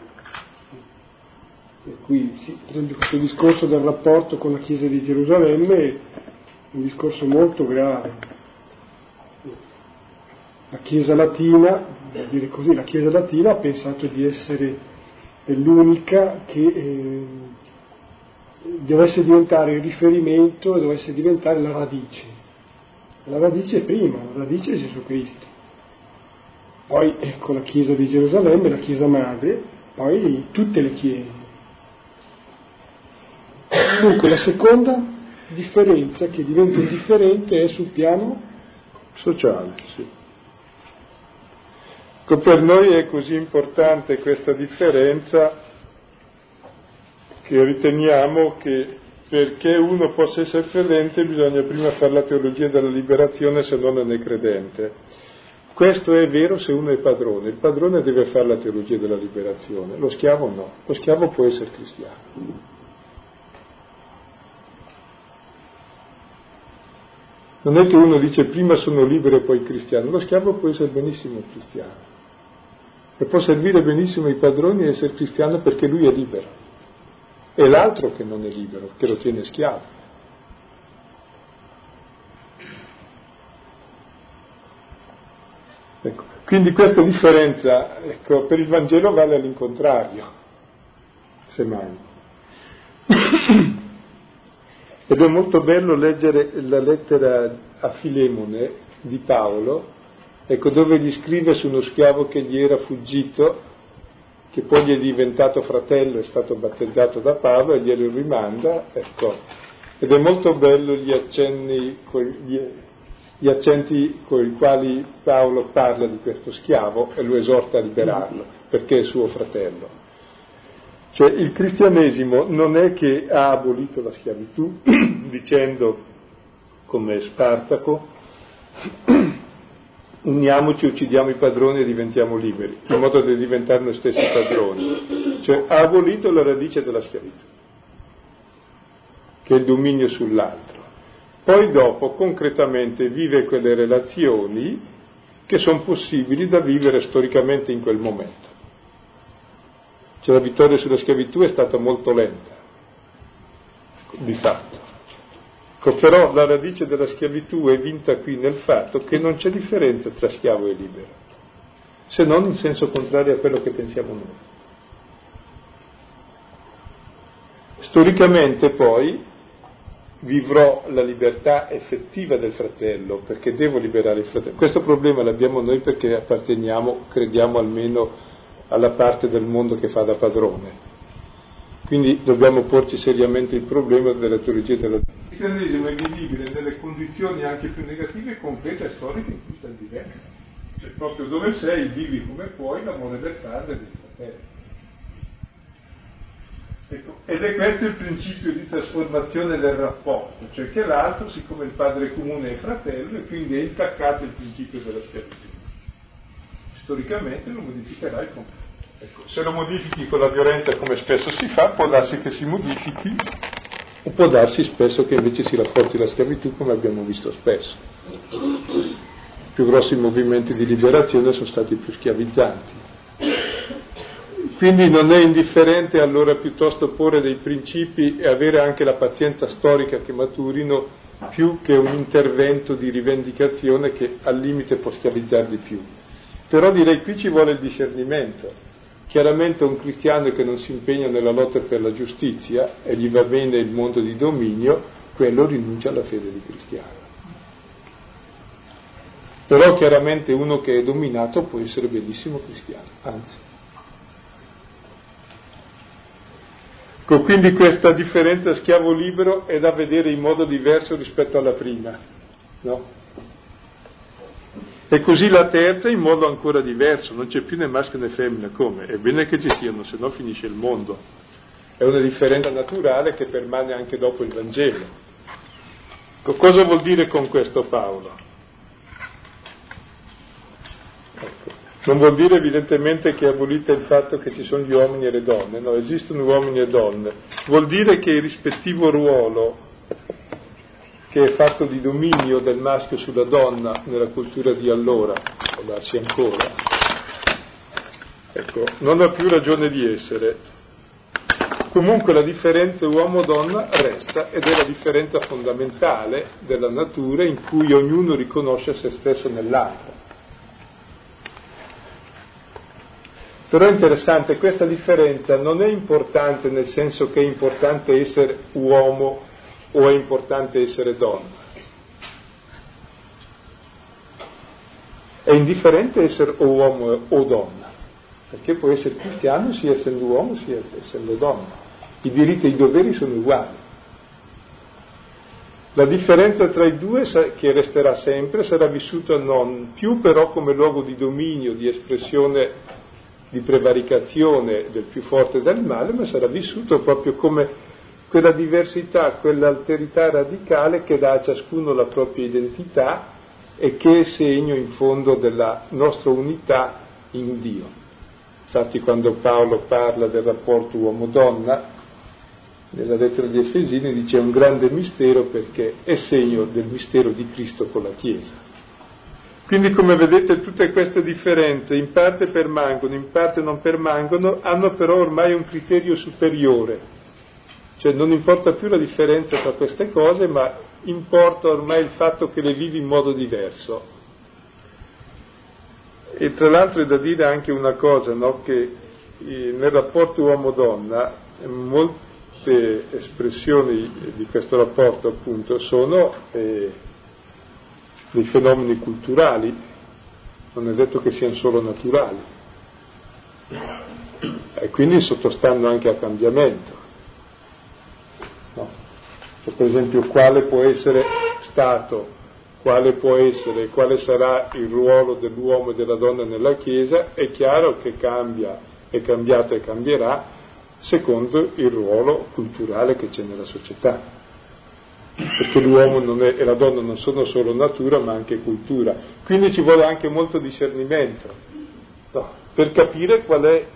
E qui, per esempio, questo discorso del rapporto con la Chiesa di Gerusalemme un discorso molto grave la Chiesa latina, dire così, la Chiesa latina ha pensato di essere l'unica che eh, dovesse diventare il riferimento dovesse diventare la radice. La radice prima, la radice è Gesù Cristo. Poi ecco la Chiesa di Gerusalemme, la Chiesa madre, poi tutte le Chiese. Dunque la seconda differenza che diventa indifferente è sul piano sociale. Sì. Ecco, per noi è così importante questa differenza che riteniamo che perché uno possa essere credente bisogna prima fare la teologia della liberazione se non è credente. Questo è vero se uno è padrone, il padrone deve fare la teologia della liberazione, lo schiavo no, lo schiavo può essere cristiano. Non è che uno dice prima sono libero e poi cristiano, lo schiavo può essere benissimo cristiano e può servire benissimo i padroni e essere cristiano perché lui è libero. È l'altro che non è libero, che lo tiene schiavo. Ecco, quindi questa differenza ecco, per il Vangelo vale all'incontrario, semmai. Ed è molto bello leggere la lettera a Filemone di Paolo, ecco dove gli scrive su uno schiavo che gli era fuggito, che poi gli è diventato fratello, è stato battezzato da Paolo e glielo rimanda, ecco, ed è molto bello gli accenni, gli, gli accenti con i quali Paolo parla di questo schiavo e lo esorta a liberarlo, perché è suo fratello. Cioè il cristianesimo non è che ha abolito la schiavitù (clears throat) dicendo come Spartaco (clears throat) uniamoci, uccidiamo i padroni e diventiamo liberi, in modo da diventare noi stessi padroni. Cioè ha abolito la radice della schiavitù, che è il dominio sull'altro. Poi dopo concretamente vive quelle relazioni che sono possibili da vivere storicamente in quel momento. Cioè la vittoria sulla schiavitù è stata molto lenta, di fatto. Però la radice della schiavitù è vinta qui nel fatto che non c'è differenza tra schiavo e libero, se non in senso contrario a quello che pensiamo noi. Storicamente poi vivrò la libertà effettiva del fratello, perché devo liberare il fratello. Questo problema l'abbiamo noi perché apparteniamo, crediamo almeno alla parte del mondo che fa da padrone. Quindi dobbiamo porci seriamente il problema della teologia della... Il cristianesimo è vivibile nelle condizioni anche più negative concrete e storiche in cui sta vivendo. Cioè proprio dove sei, vivi come puoi l'amore del padre e del fratello. Ecco, ed è questo il principio di trasformazione del rapporto, cioè che l'altro, siccome il padre comune è fratello, e quindi è intaccato il principio della schiavitù storicamente lo modificherai con... Ecco, se lo modifichi con la violenza come spesso si fa, può darsi che si modifichi o può darsi spesso che invece si rafforzi la schiavitù come abbiamo visto spesso. I più grossi movimenti di liberazione sono stati più schiavizzanti. Quindi non è indifferente allora piuttosto porre dei principi e avere anche la pazienza storica che maturino più che un intervento di rivendicazione che al limite può schiavizzare di più. Però direi qui ci vuole il discernimento. Chiaramente un cristiano che non si impegna nella lotta per la giustizia e gli va bene il mondo di dominio, quello rinuncia alla fede di cristiano. Però chiaramente uno che è dominato può essere benissimo cristiano, anzi. Ecco, quindi questa differenza schiavo-libero è da vedere in modo diverso rispetto alla prima, no? E così la terza in modo ancora diverso, non c'è più né maschio né femmina, come? È bene che ci siano, se no finisce il mondo. È una differenza naturale che permane anche dopo il Vangelo. Cosa vuol dire con questo Paolo? Ecco. Non vuol dire evidentemente che abolite il fatto che ci sono gli uomini e le donne, no, esistono uomini e donne. Vuol dire che il rispettivo ruolo che è fatto di dominio del maschio sulla donna nella cultura di allora, può darsi ancora, ecco, non ha più ragione di essere. Comunque la differenza uomo-donna resta ed è la differenza fondamentale della natura in cui ognuno riconosce se stesso nell'altro. Però è interessante, questa differenza non è importante nel senso che è importante essere uomo o è importante essere donna? È indifferente essere o uomo o donna, perché può essere cristiano sia essendo uomo sia essendo donna. I diritti e i doveri sono uguali. La differenza tra i due, che resterà sempre, sarà vissuta non più però come luogo di dominio, di espressione di prevaricazione del più forte del male, ma sarà vissuto proprio come quella diversità, quell'alterità radicale che dà a ciascuno la propria identità e che è segno in fondo della nostra unità in Dio. Infatti quando Paolo parla del rapporto uomo-donna, nella lettera di Efesini dice è un grande mistero perché è segno del mistero di Cristo con la Chiesa. Quindi come vedete tutte queste differenze in parte permangono, in parte non permangono, hanno però ormai un criterio superiore cioè non importa più la differenza tra queste cose, ma importa ormai il fatto che le vivi in modo diverso. E tra l'altro è da dire anche una cosa, no? che eh, nel rapporto uomo-donna molte espressioni di questo rapporto appunto sono eh, dei fenomeni culturali, non è detto che siano solo naturali, e quindi sottostanno anche a cambiamento per esempio quale può essere stato quale può essere, quale sarà il ruolo dell'uomo e della donna nella Chiesa, è chiaro che cambia, è cambiato e cambierà secondo il ruolo culturale che c'è nella società. Perché l'uomo è, e la donna non sono solo natura ma anche cultura. Quindi ci vuole anche molto discernimento no, per capire qual è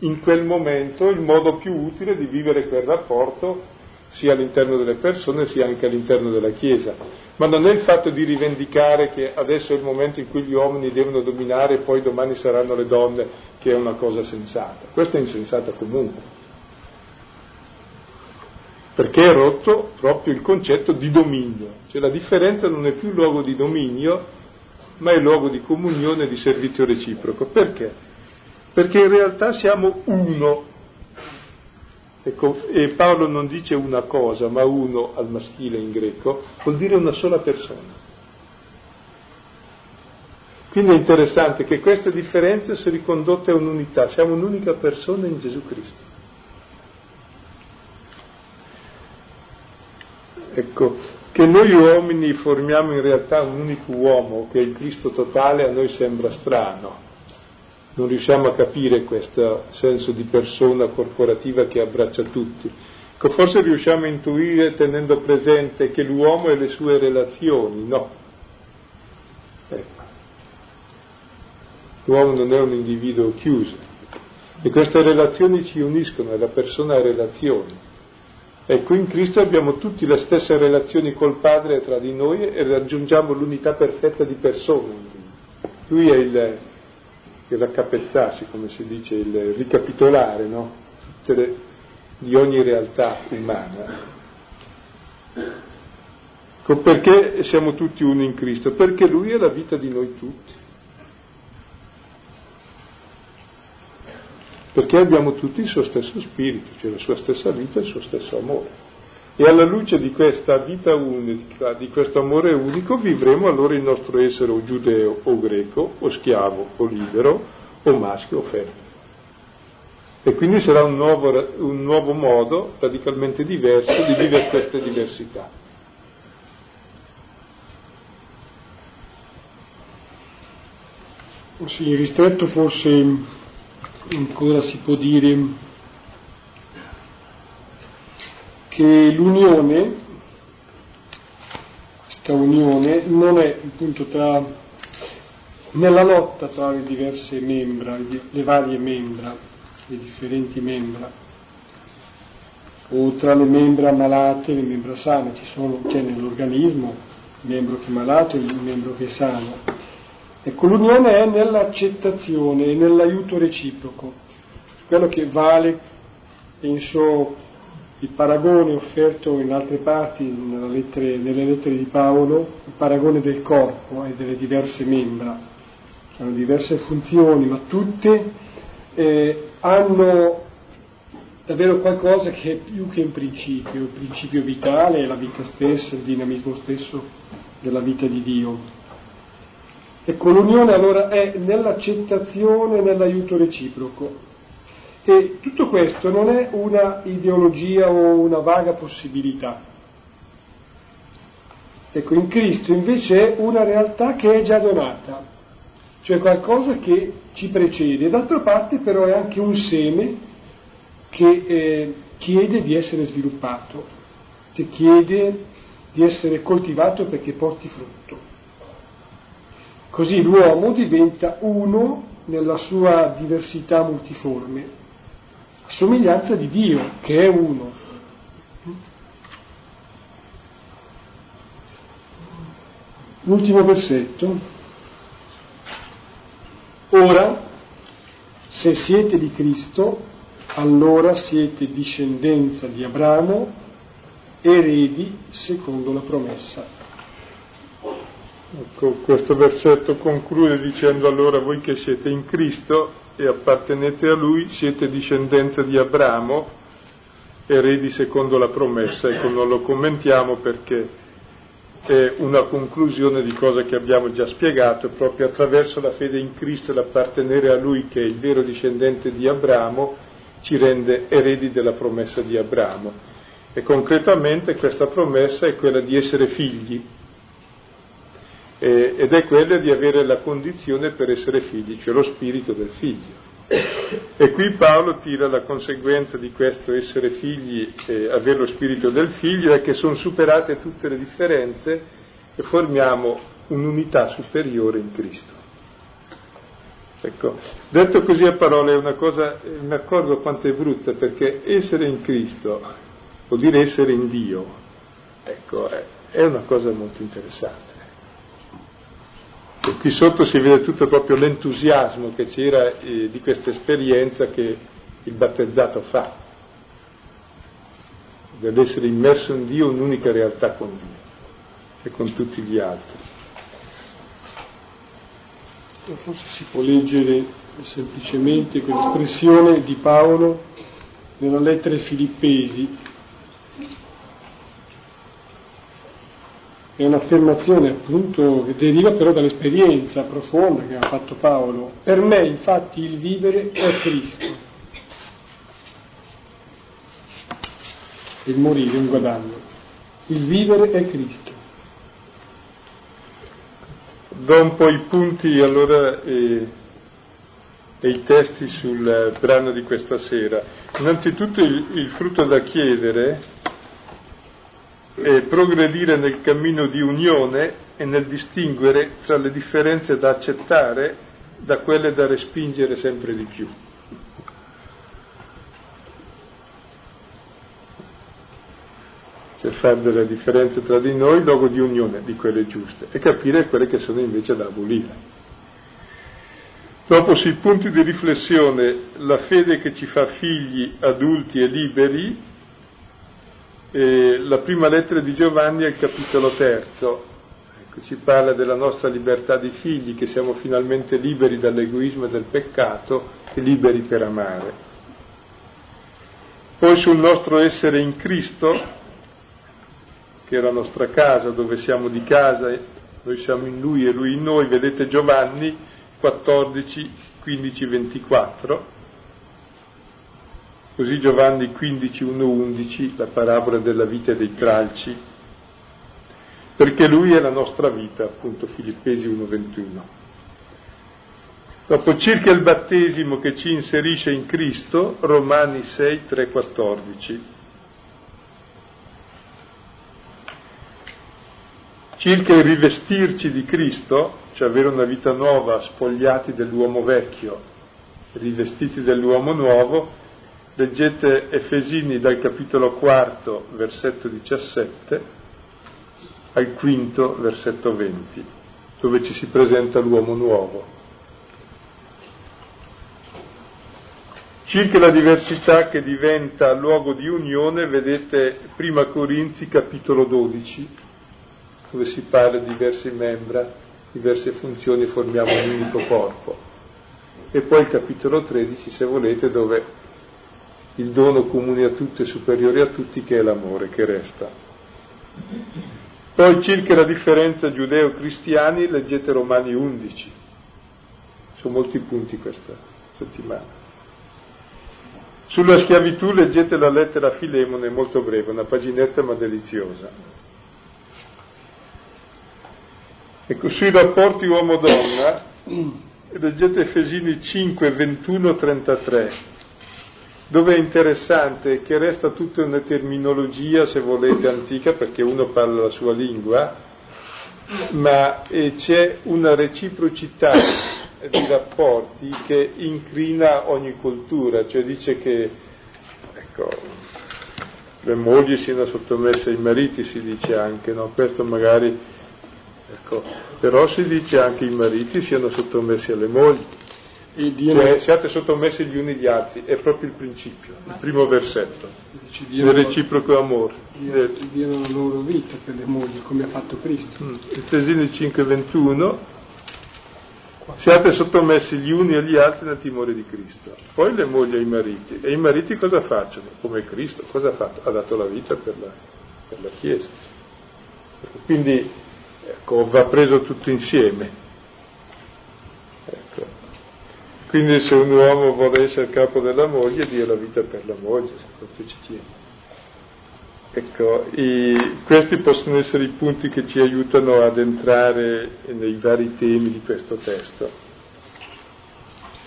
in quel momento il modo più utile di vivere quel rapporto sia all'interno delle persone sia anche all'interno della Chiesa. Ma non è il fatto di rivendicare che adesso è il momento in cui gli uomini devono dominare e poi domani saranno le donne che è una cosa sensata. Questa è insensata comunque. Perché è rotto proprio il concetto di dominio. Cioè la differenza non è più luogo di dominio, ma è luogo di comunione e di servizio reciproco. Perché? Perché in realtà siamo uno Ecco, e Paolo non dice una cosa, ma uno al maschile in greco, vuol dire una sola persona. Quindi è interessante che queste differenze si ricondotte a un'unità, siamo un'unica persona in Gesù Cristo. Ecco, che noi uomini formiamo in realtà un unico uomo, che è il Cristo totale, a noi sembra strano non riusciamo a capire questo senso di persona corporativa che abbraccia tutti. Ecco, forse riusciamo a intuire tenendo presente che l'uomo e le sue relazioni, no. Ecco. L'uomo non è un individuo chiuso e queste relazioni ci uniscono, e la persona ha relazioni. Ecco, in Cristo abbiamo tutti le stesse relazioni col Padre tra di noi e raggiungiamo l'unità perfetta di persona. Lui è il, il raccapezzarsi, come si dice, il ricapitolare no? le, di ogni realtà umana. Ecco, perché siamo tutti uno in Cristo? Perché Lui è la vita di noi tutti. Perché abbiamo tutti il suo stesso spirito, cioè la sua stessa vita e il suo stesso amore. E alla luce di questa vita unica, di questo amore unico, vivremo allora il nostro essere o giudeo o greco, o schiavo o libero, o maschio o femmina. E quindi sarà un nuovo, un nuovo modo radicalmente diverso di vivere queste diversità. Sì, ristretto forse ancora si può dire che l'unione, questa unione, non è appunto tra, nella lotta tra le diverse membra, le varie membra, le differenti membra, o tra le membra malate e le membra sane, ci sono, c'è nell'organismo il membro che è malato e il membro che è sano. Ecco, l'unione è nell'accettazione e nell'aiuto reciproco, quello che vale, penso, il paragone offerto in altre parti lettere, nelle lettere di Paolo, il paragone del corpo e delle diverse membra, che hanno diverse funzioni, ma tutte eh, hanno davvero qualcosa che è più che un principio, il principio vitale, la vita stessa, il dinamismo stesso della vita di Dio. Ecco, l'unione allora è nell'accettazione e nell'aiuto reciproco, e tutto questo non è una ideologia o una vaga possibilità. Ecco, in Cristo invece è una realtà che è già donata, cioè qualcosa che ci precede. D'altra parte però è anche un seme che eh, chiede di essere sviluppato, che chiede di essere coltivato perché porti frutto. Così l'uomo diventa uno nella sua diversità multiforme somiglianza di Dio, che è uno. L'ultimo versetto. Ora, se siete di Cristo, allora siete discendenza di Abramo, eredi secondo la promessa. Ecco, questo versetto conclude dicendo allora voi che siete in Cristo e appartenete a Lui, siete discendenza di Abramo, eredi secondo la promessa. Ecco, non lo commentiamo perché è una conclusione di cosa che abbiamo già spiegato, proprio attraverso la fede in Cristo e l'appartenere a Lui, che è il vero discendente di Abramo, ci rende eredi della promessa di Abramo. E concretamente questa promessa è quella di essere figli eh, ed è quella di avere la condizione per essere figli, cioè lo spirito del figlio. E qui Paolo tira la conseguenza di questo essere figli e avere lo spirito del figlio è che sono superate tutte le differenze e formiamo un'unità superiore in Cristo. Ecco, detto così a parole è una cosa, mi accorgo quanto è brutta perché essere in Cristo vuol dire essere in Dio, ecco, è, è una cosa molto interessante. Qui sotto si vede tutto proprio l'entusiasmo che c'era eh, di questa esperienza che il battezzato fa, dell'essere immerso in Dio, un'unica realtà con Dio e con tutti gli altri forse si può leggere semplicemente quell'espressione di Paolo nella lettera ai Filippesi. È un'affermazione appunto che deriva però dall'esperienza profonda che ha fatto Paolo. Per me infatti il vivere è Cristo. Il morire è un guadagno. Il vivere è Cristo do un po' i punti allora e, e i testi sul brano di questa sera. Innanzitutto il, il frutto da chiedere è progredire nel cammino di unione e nel distinguere tra le differenze da accettare da quelle da respingere sempre di più. cioè fare delle differenze tra di noi, luogo di unione di quelle giuste e capire quelle che sono invece da abolire. Dopo sui punti di riflessione, la fede che ci fa figli adulti e liberi, eh, la prima lettera di Giovanni è il capitolo terzo, ecco, ci parla della nostra libertà di figli, che siamo finalmente liberi dall'egoismo e dal peccato e liberi per amare. Poi sul nostro essere in Cristo, che è la nostra casa, dove siamo di casa, noi siamo in Lui e Lui in noi, vedete Giovanni 14, 15, 24, così Giovanni 15, 1, 11, la parabola della vita e dei tralci, perché Lui è la nostra vita, appunto Filippesi 1, 21. Dopo circa il battesimo che ci inserisce in Cristo, Romani 6, 3, 14. circa il rivestirci di Cristo, cioè avere una vita nuova, spogliati dell'uomo vecchio, rivestiti dell'uomo nuovo, leggete Efesini dal capitolo quarto, versetto 17, al quinto, versetto 20, dove ci si presenta l'uomo nuovo. Circa la diversità che diventa luogo di unione, vedete Prima Corinzi capitolo 12, dove si parla di diverse membra, diverse funzioni, formiamo un unico corpo. E poi il capitolo 13, se volete, dove il dono comune a tutti e superiore a tutti che è l'amore che resta. Poi circa la differenza giudeo-cristiani leggete Romani 11, sono molti punti questa settimana. Sulla schiavitù leggete la lettera a Filemone, molto breve, una paginetta ma deliziosa. Ecco, sui rapporti uomo-donna, leggete Efesini 5, 21, 33, dove è interessante che resta tutta una terminologia, se volete, antica, perché uno parla la sua lingua, ma c'è una reciprocità di rapporti che incrina ogni cultura, cioè dice che ecco, le mogli siano sottomesse ai mariti, si dice anche, no? questo magari Ecco, però si dice anche i mariti siano sottomessi alle mogli, cioè siate sottomessi gli uni agli altri, è proprio il principio, il primo versetto, il reciproco amore. Diano la loro vita per le mogli, come ha fatto Cristo. Mm. Efesini 5:21, siate sottomessi gli uni agli altri nel timore di Cristo. Poi le mogli ai mariti, e i mariti cosa facciano? Come Cristo, cosa ha fatto? Ha dato la vita per la, per la Chiesa. Quindi Ecco, va preso tutto insieme. Ecco. Quindi se un uomo vuole essere capo della moglie, dia la vita per la moglie, se proprio ci tiene. Ecco, questi possono essere i punti che ci aiutano ad entrare nei vari temi di questo testo.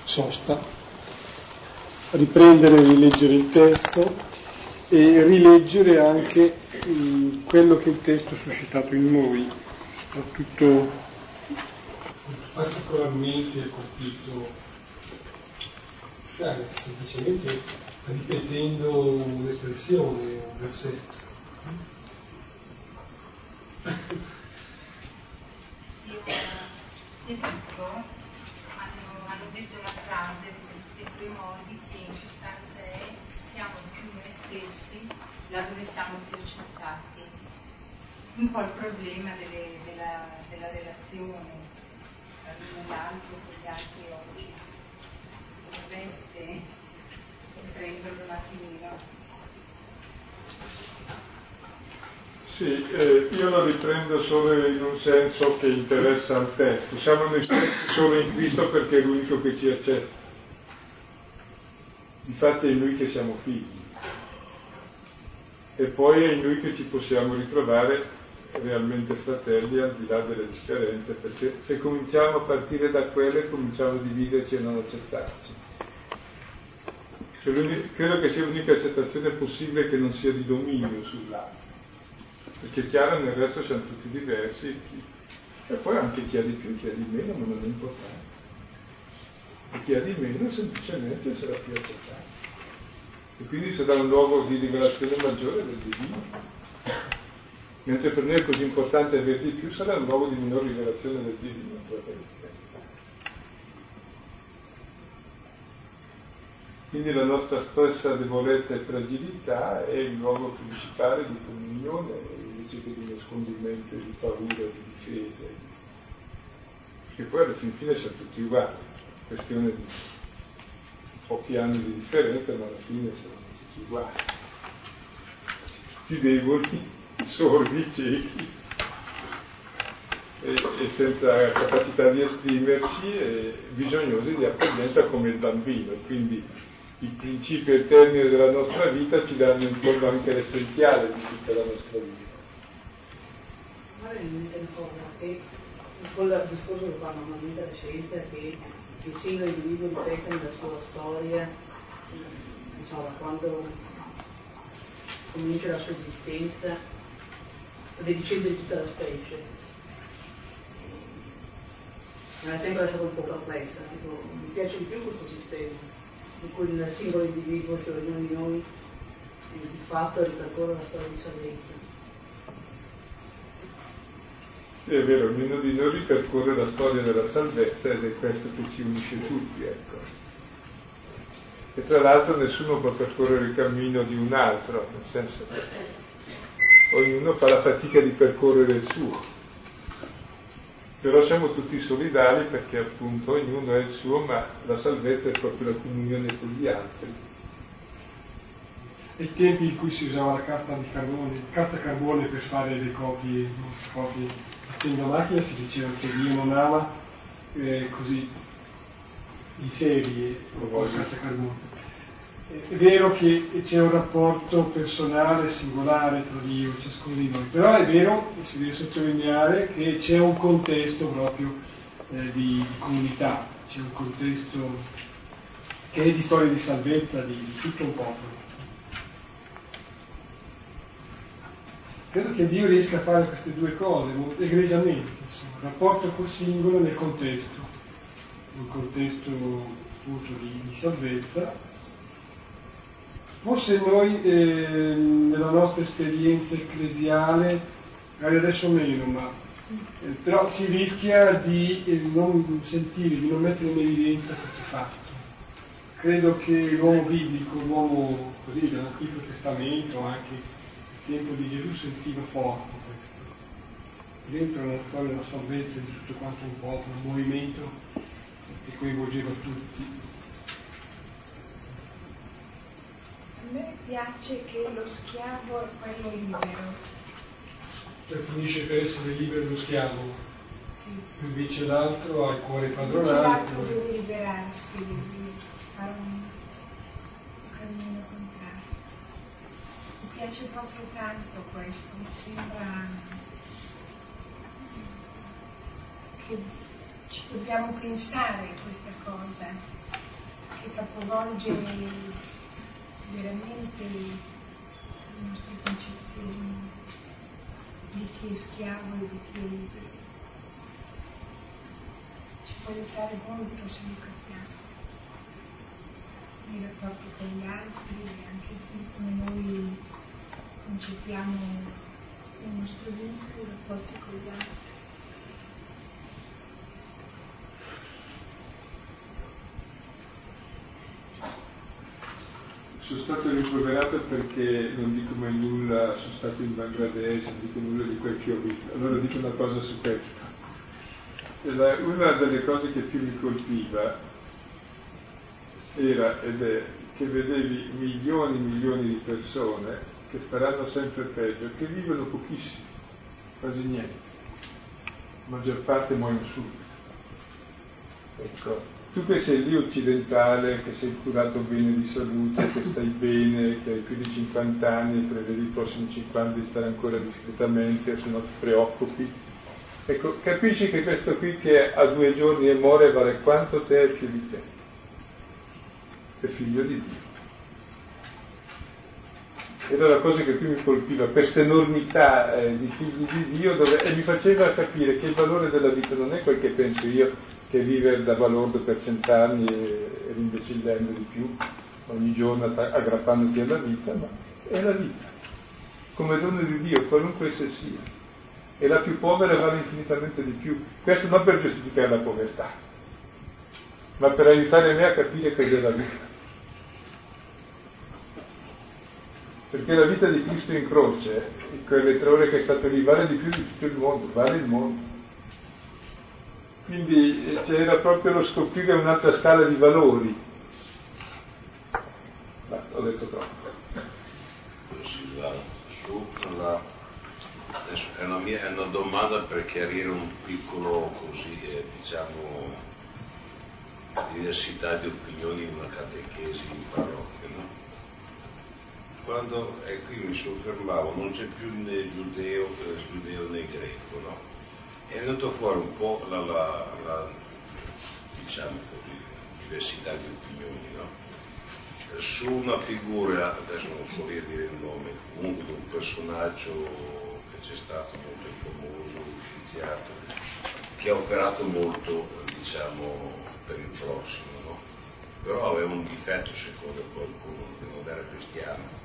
Sosta, riprendere e rileggere il testo e rileggere anche mh, quello che il testo ha suscitato in noi, soprattutto particolarmente colpito, cioè, semplicemente ripetendo un'espressione, un versetto. Sì, hanno, hanno detto la frase in due modi che in sostanza è siamo più noi stessi laddove siamo più accettati. Un po' il problema delle, della, della relazione tra l'uno e l'altro con gli altri oggi. Veste riprenderlo un attimino. Sì, eh, io lo riprendo solo in un senso che interessa al testo. Siamo noi stessi solo in Cristo perché è l'unico che ci accetta. Infatti è in Lui che siamo figli. E poi è in Lui che ci possiamo ritrovare realmente fratelli al di là delle differenze, perché se cominciamo a partire da quelle cominciamo a dividerci e non accettarci. Credo che sia l'unica accettazione possibile che non sia di dominio sull'altro. Perché è chiaro nel resto siamo tutti diversi e poi anche chi ha di più, chi ha di meno, ma non è importante. E chi ha di meno semplicemente sarà più accettato. E quindi sarà un luogo di rivelazione maggiore del divino. Mentre per noi è così importante avere di più, sarà un luogo di minore rivelazione del divino. Quindi la nostra stessa debolezza e fragilità è il luogo principale di comunione invece che di nascondimento, di paura, di difesa. Perché poi alla fin fine siamo tutti uguali, questione di pochi anni di differenza, ma alla fine siamo tutti uguali. Tutti deboli, (laughs) sordi, ciechi e, e senza capacità di esprimerci e bisognosi di accoglienza come il bambino. Quindi i principi e il termine della nostra vita ci danno in fondo anche l'essenziale di tutta la nostra vita. Ma una cosa che con il discorso che fa normalmente la scienza che il singolo individuo ripete nella sua storia, insomma, quando comincia la sua esistenza, sta dicendo di tutta la specie. Mi ha sempre lasciato un po' perplessa, mi piace di più questo sistema in cui il singolo individuo, cioè ognuno di noi, di fatto ripercorre la storia di salvezza. Sì, è vero, ognuno di noi ripercorre la storia della salvezza ed è questo che ci unisce tutti, ecco. E tra l'altro nessuno può percorrere il cammino di un altro, nel senso che ognuno fa la fatica di percorrere il suo però siamo tutti solidali perché appunto ognuno è il suo, ma la salvezza è proprio la comunione con gli altri. Ai tempi in cui si usava la carta di carbone, carta carbone per fare le copie, copie facendo macchina, si diceva che Dio non ama eh, così in serie la carta carbone. È vero che c'è un rapporto personale, singolare tra Dio e ciascuno di noi, però è vero, e si deve sottolineare, che c'è un contesto proprio eh, di, di, comunità, c'è un contesto che è di storia di salvezza di, di tutto un popolo. Credo che Dio riesca a fare queste due cose egregiamente, insomma, rapporto col singolo nel contesto, un contesto appunto di, di salvezza Forse noi eh, nella nostra esperienza ecclesiale, magari adesso meno, ma eh, però si rischia di eh, non sentire, di non mettere in evidenza questo fatto. Credo che l'uomo biblico, l'uomo così dell'Antico Testamento, anche il tempo di Gesù, sentiva forte. Dentro la storia della salvezza di tutto quanto un popolo, un movimento che coinvolgeva tutti me piace che lo schiavo è quello libero. Finisce per essere libero lo schiavo. Sì. Invece l'altro ha il cuore padronato. L'altro deve liberarsi, deve fare un cammino contrario. Mi piace proprio tanto questo, mi sembra che ci dobbiamo pensare a questa cosa, che capovolge veramente le nostre concezioni di chi è schiavo e di chi è libero. Ci può aiutare molto se lo capiamo nei rapporti con gli altri e anche come noi concepiamo il nostro vita, i rapporti con gli altri. Sono stato rimproverato perché non dico mai nulla, sono stato in Bangladesh, non dico nulla di quel che ho visto. Allora dico una cosa su questo. Una delle cose che più mi colpiva era ed è che vedevi milioni e milioni di persone che staranno sempre peggio, che vivono pochissimo, quasi niente. La maggior parte muoiono subito. Ecco, tu che sei lì occidentale, che sei curato bene di salute, che stai bene, che hai più di 50 anni prevedi i prossimi 50 di stare ancora discretamente, se non ti preoccupi, ecco, capisci che questo qui che ha due giorni e muore vale quanto te e più di te. È figlio di Dio. Era la cosa che più mi colpiva, questa enormità eh, di figli di Dio dove, e mi faceva capire che il valore della vita non è quel che penso io, che vive da balordo per cent'anni e, rimbecillendo di più ogni giorno aggrappandoti alla vita, ma è la vita, come dono di Dio, qualunque essa sia. E la più povera vale infinitamente di più. Questo non per giustificare la povertà, ma per aiutare me a capire cos'è la vita. Perché la vita di Cristo in croce, quelle tre ore che è stato lì, vale di più di tutto il mondo, vale il mondo. Quindi eh, c'era proprio lo scoprire un'altra scala di valori. Basta, ho detto troppo. Silvano, su la, è, una mia, è una domanda per chiarire un piccolo così, eh, diciamo, diversità di opinioni in una catechesi in parrocchia, no? Quando, e qui mi soffermavo, non c'è più né giudeo, eh, giudeo né greco, no? È venuto fuori un po' la, la, la diciamo così, diversità di opinioni, no? Su una figura, adesso non so dire il nome, comunque di un personaggio che c'è stato molto famoso, scienziato, che ha operato molto, diciamo, per il prossimo? Però aveva un difetto secondo qualcuno che non era cristiano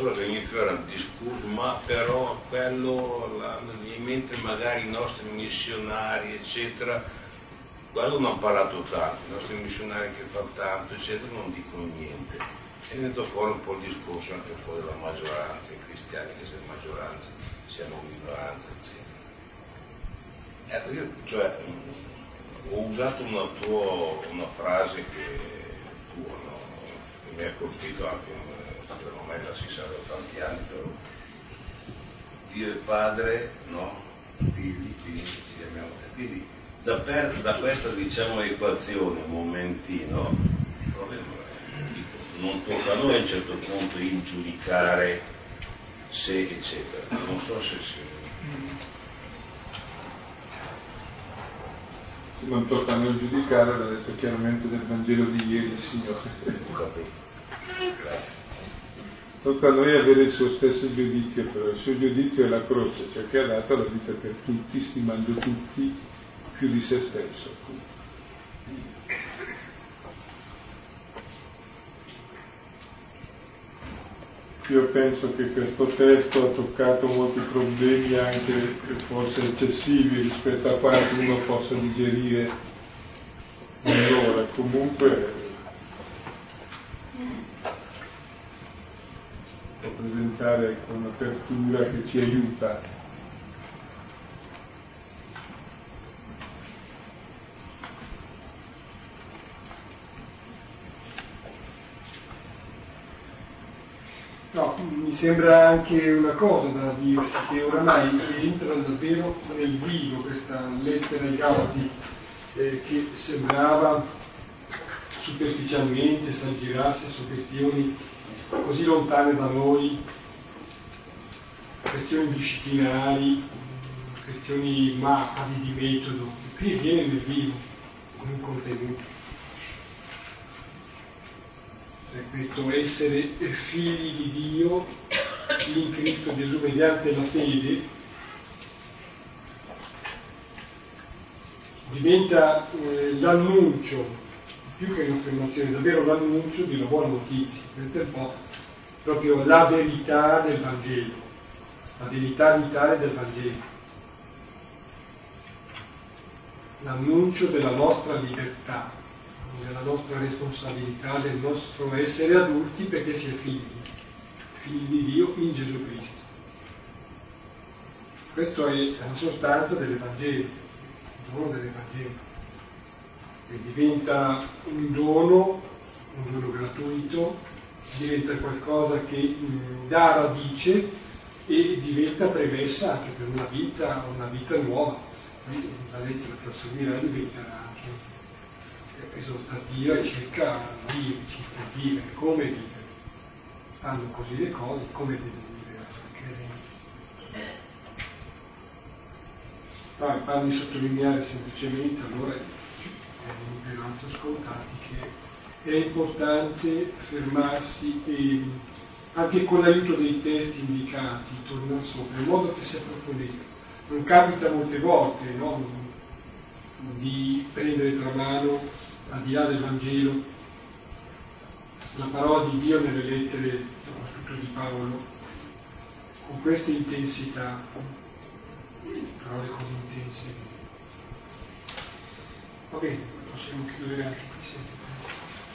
allora veniva fuori un discorso, ma però quello, in mente magari i nostri missionari, eccetera, quello non ha parlato tanto, i nostri missionari che fanno tanto, eccetera, non dicono niente. È venuto fuori un po' il discorso anche fuori della maggioranza, i cristiani che siamo maggioranza, siamo minoranza, eccetera. Ecco, io cioè, ho usato una tua una frase che tua, no? mi ha colpito anche ormai da si sa da tanti anni, però Dio è padre, no? Figli, figli, ci chiamiamo. Quindi da, per, da questa diciamo equazione, un momentino, non tocca a noi a un certo punto il giudicare se eccetera. Non so se si. Non tocca a noi giudicare, l'ha detto chiaramente nel Vangelo di ieri il Signore. Ho capito. Grazie. Tocca a noi avere il suo stesso giudizio, però il suo giudizio è la croce, cioè che ha dato la vita per tutti, stimando tutti più di se stesso. Io penso che questo testo ha toccato molti problemi anche forse eccessivi rispetto a quanto uno possa digerire un'ora. Comunque presentare con un'apertura che ci aiuta. No, mi sembra anche una cosa da dirsi, che oramai entra davvero nel vivo questa lettera ai Galati eh, che sembrava superficialmente s'aggirasse su questioni così lontane da noi questioni disciplinari, questioni ma quasi di metodo, qui viene nel vivo, con un contenuto. Cioè questo essere figli di Dio in Cristo Gesù mediante la fede diventa eh, l'annuncio, più che un'affermazione, davvero l'annuncio di una buona notizia. Questa è un po' proprio la verità del Vangelo, la verità vitale del Vangelo. L'annuncio della nostra libertà, della nostra responsabilità, del nostro essere adulti perché si è figli, figli di Dio in Gesù Cristo. Questa è la sostanza dell'Evangelo dono dell'Evangelo, che diventa un dono, un dono gratuito, diventa qualcosa che mh, dà radice e diventa premessa anche per una vita, una vita nuova. La lettera proseguirà diventerà esortativa circa viverci, per vivere, come vivere. Stanno così le cose, come deve vivere il credente. No, mi pare di sottolineare semplicemente, allora è per altro scontati, che è importante fermarsi e anche con l'aiuto dei testi indicati tornare sopra, in modo che si approfondisca. Non capita molte volte no? di prendere tra mano, al di là del Vangelo, la parola di Dio nelle lettere, soprattutto di Paolo, con questa intensità parole così intense. Va bene, possiamo chiudere anche qui.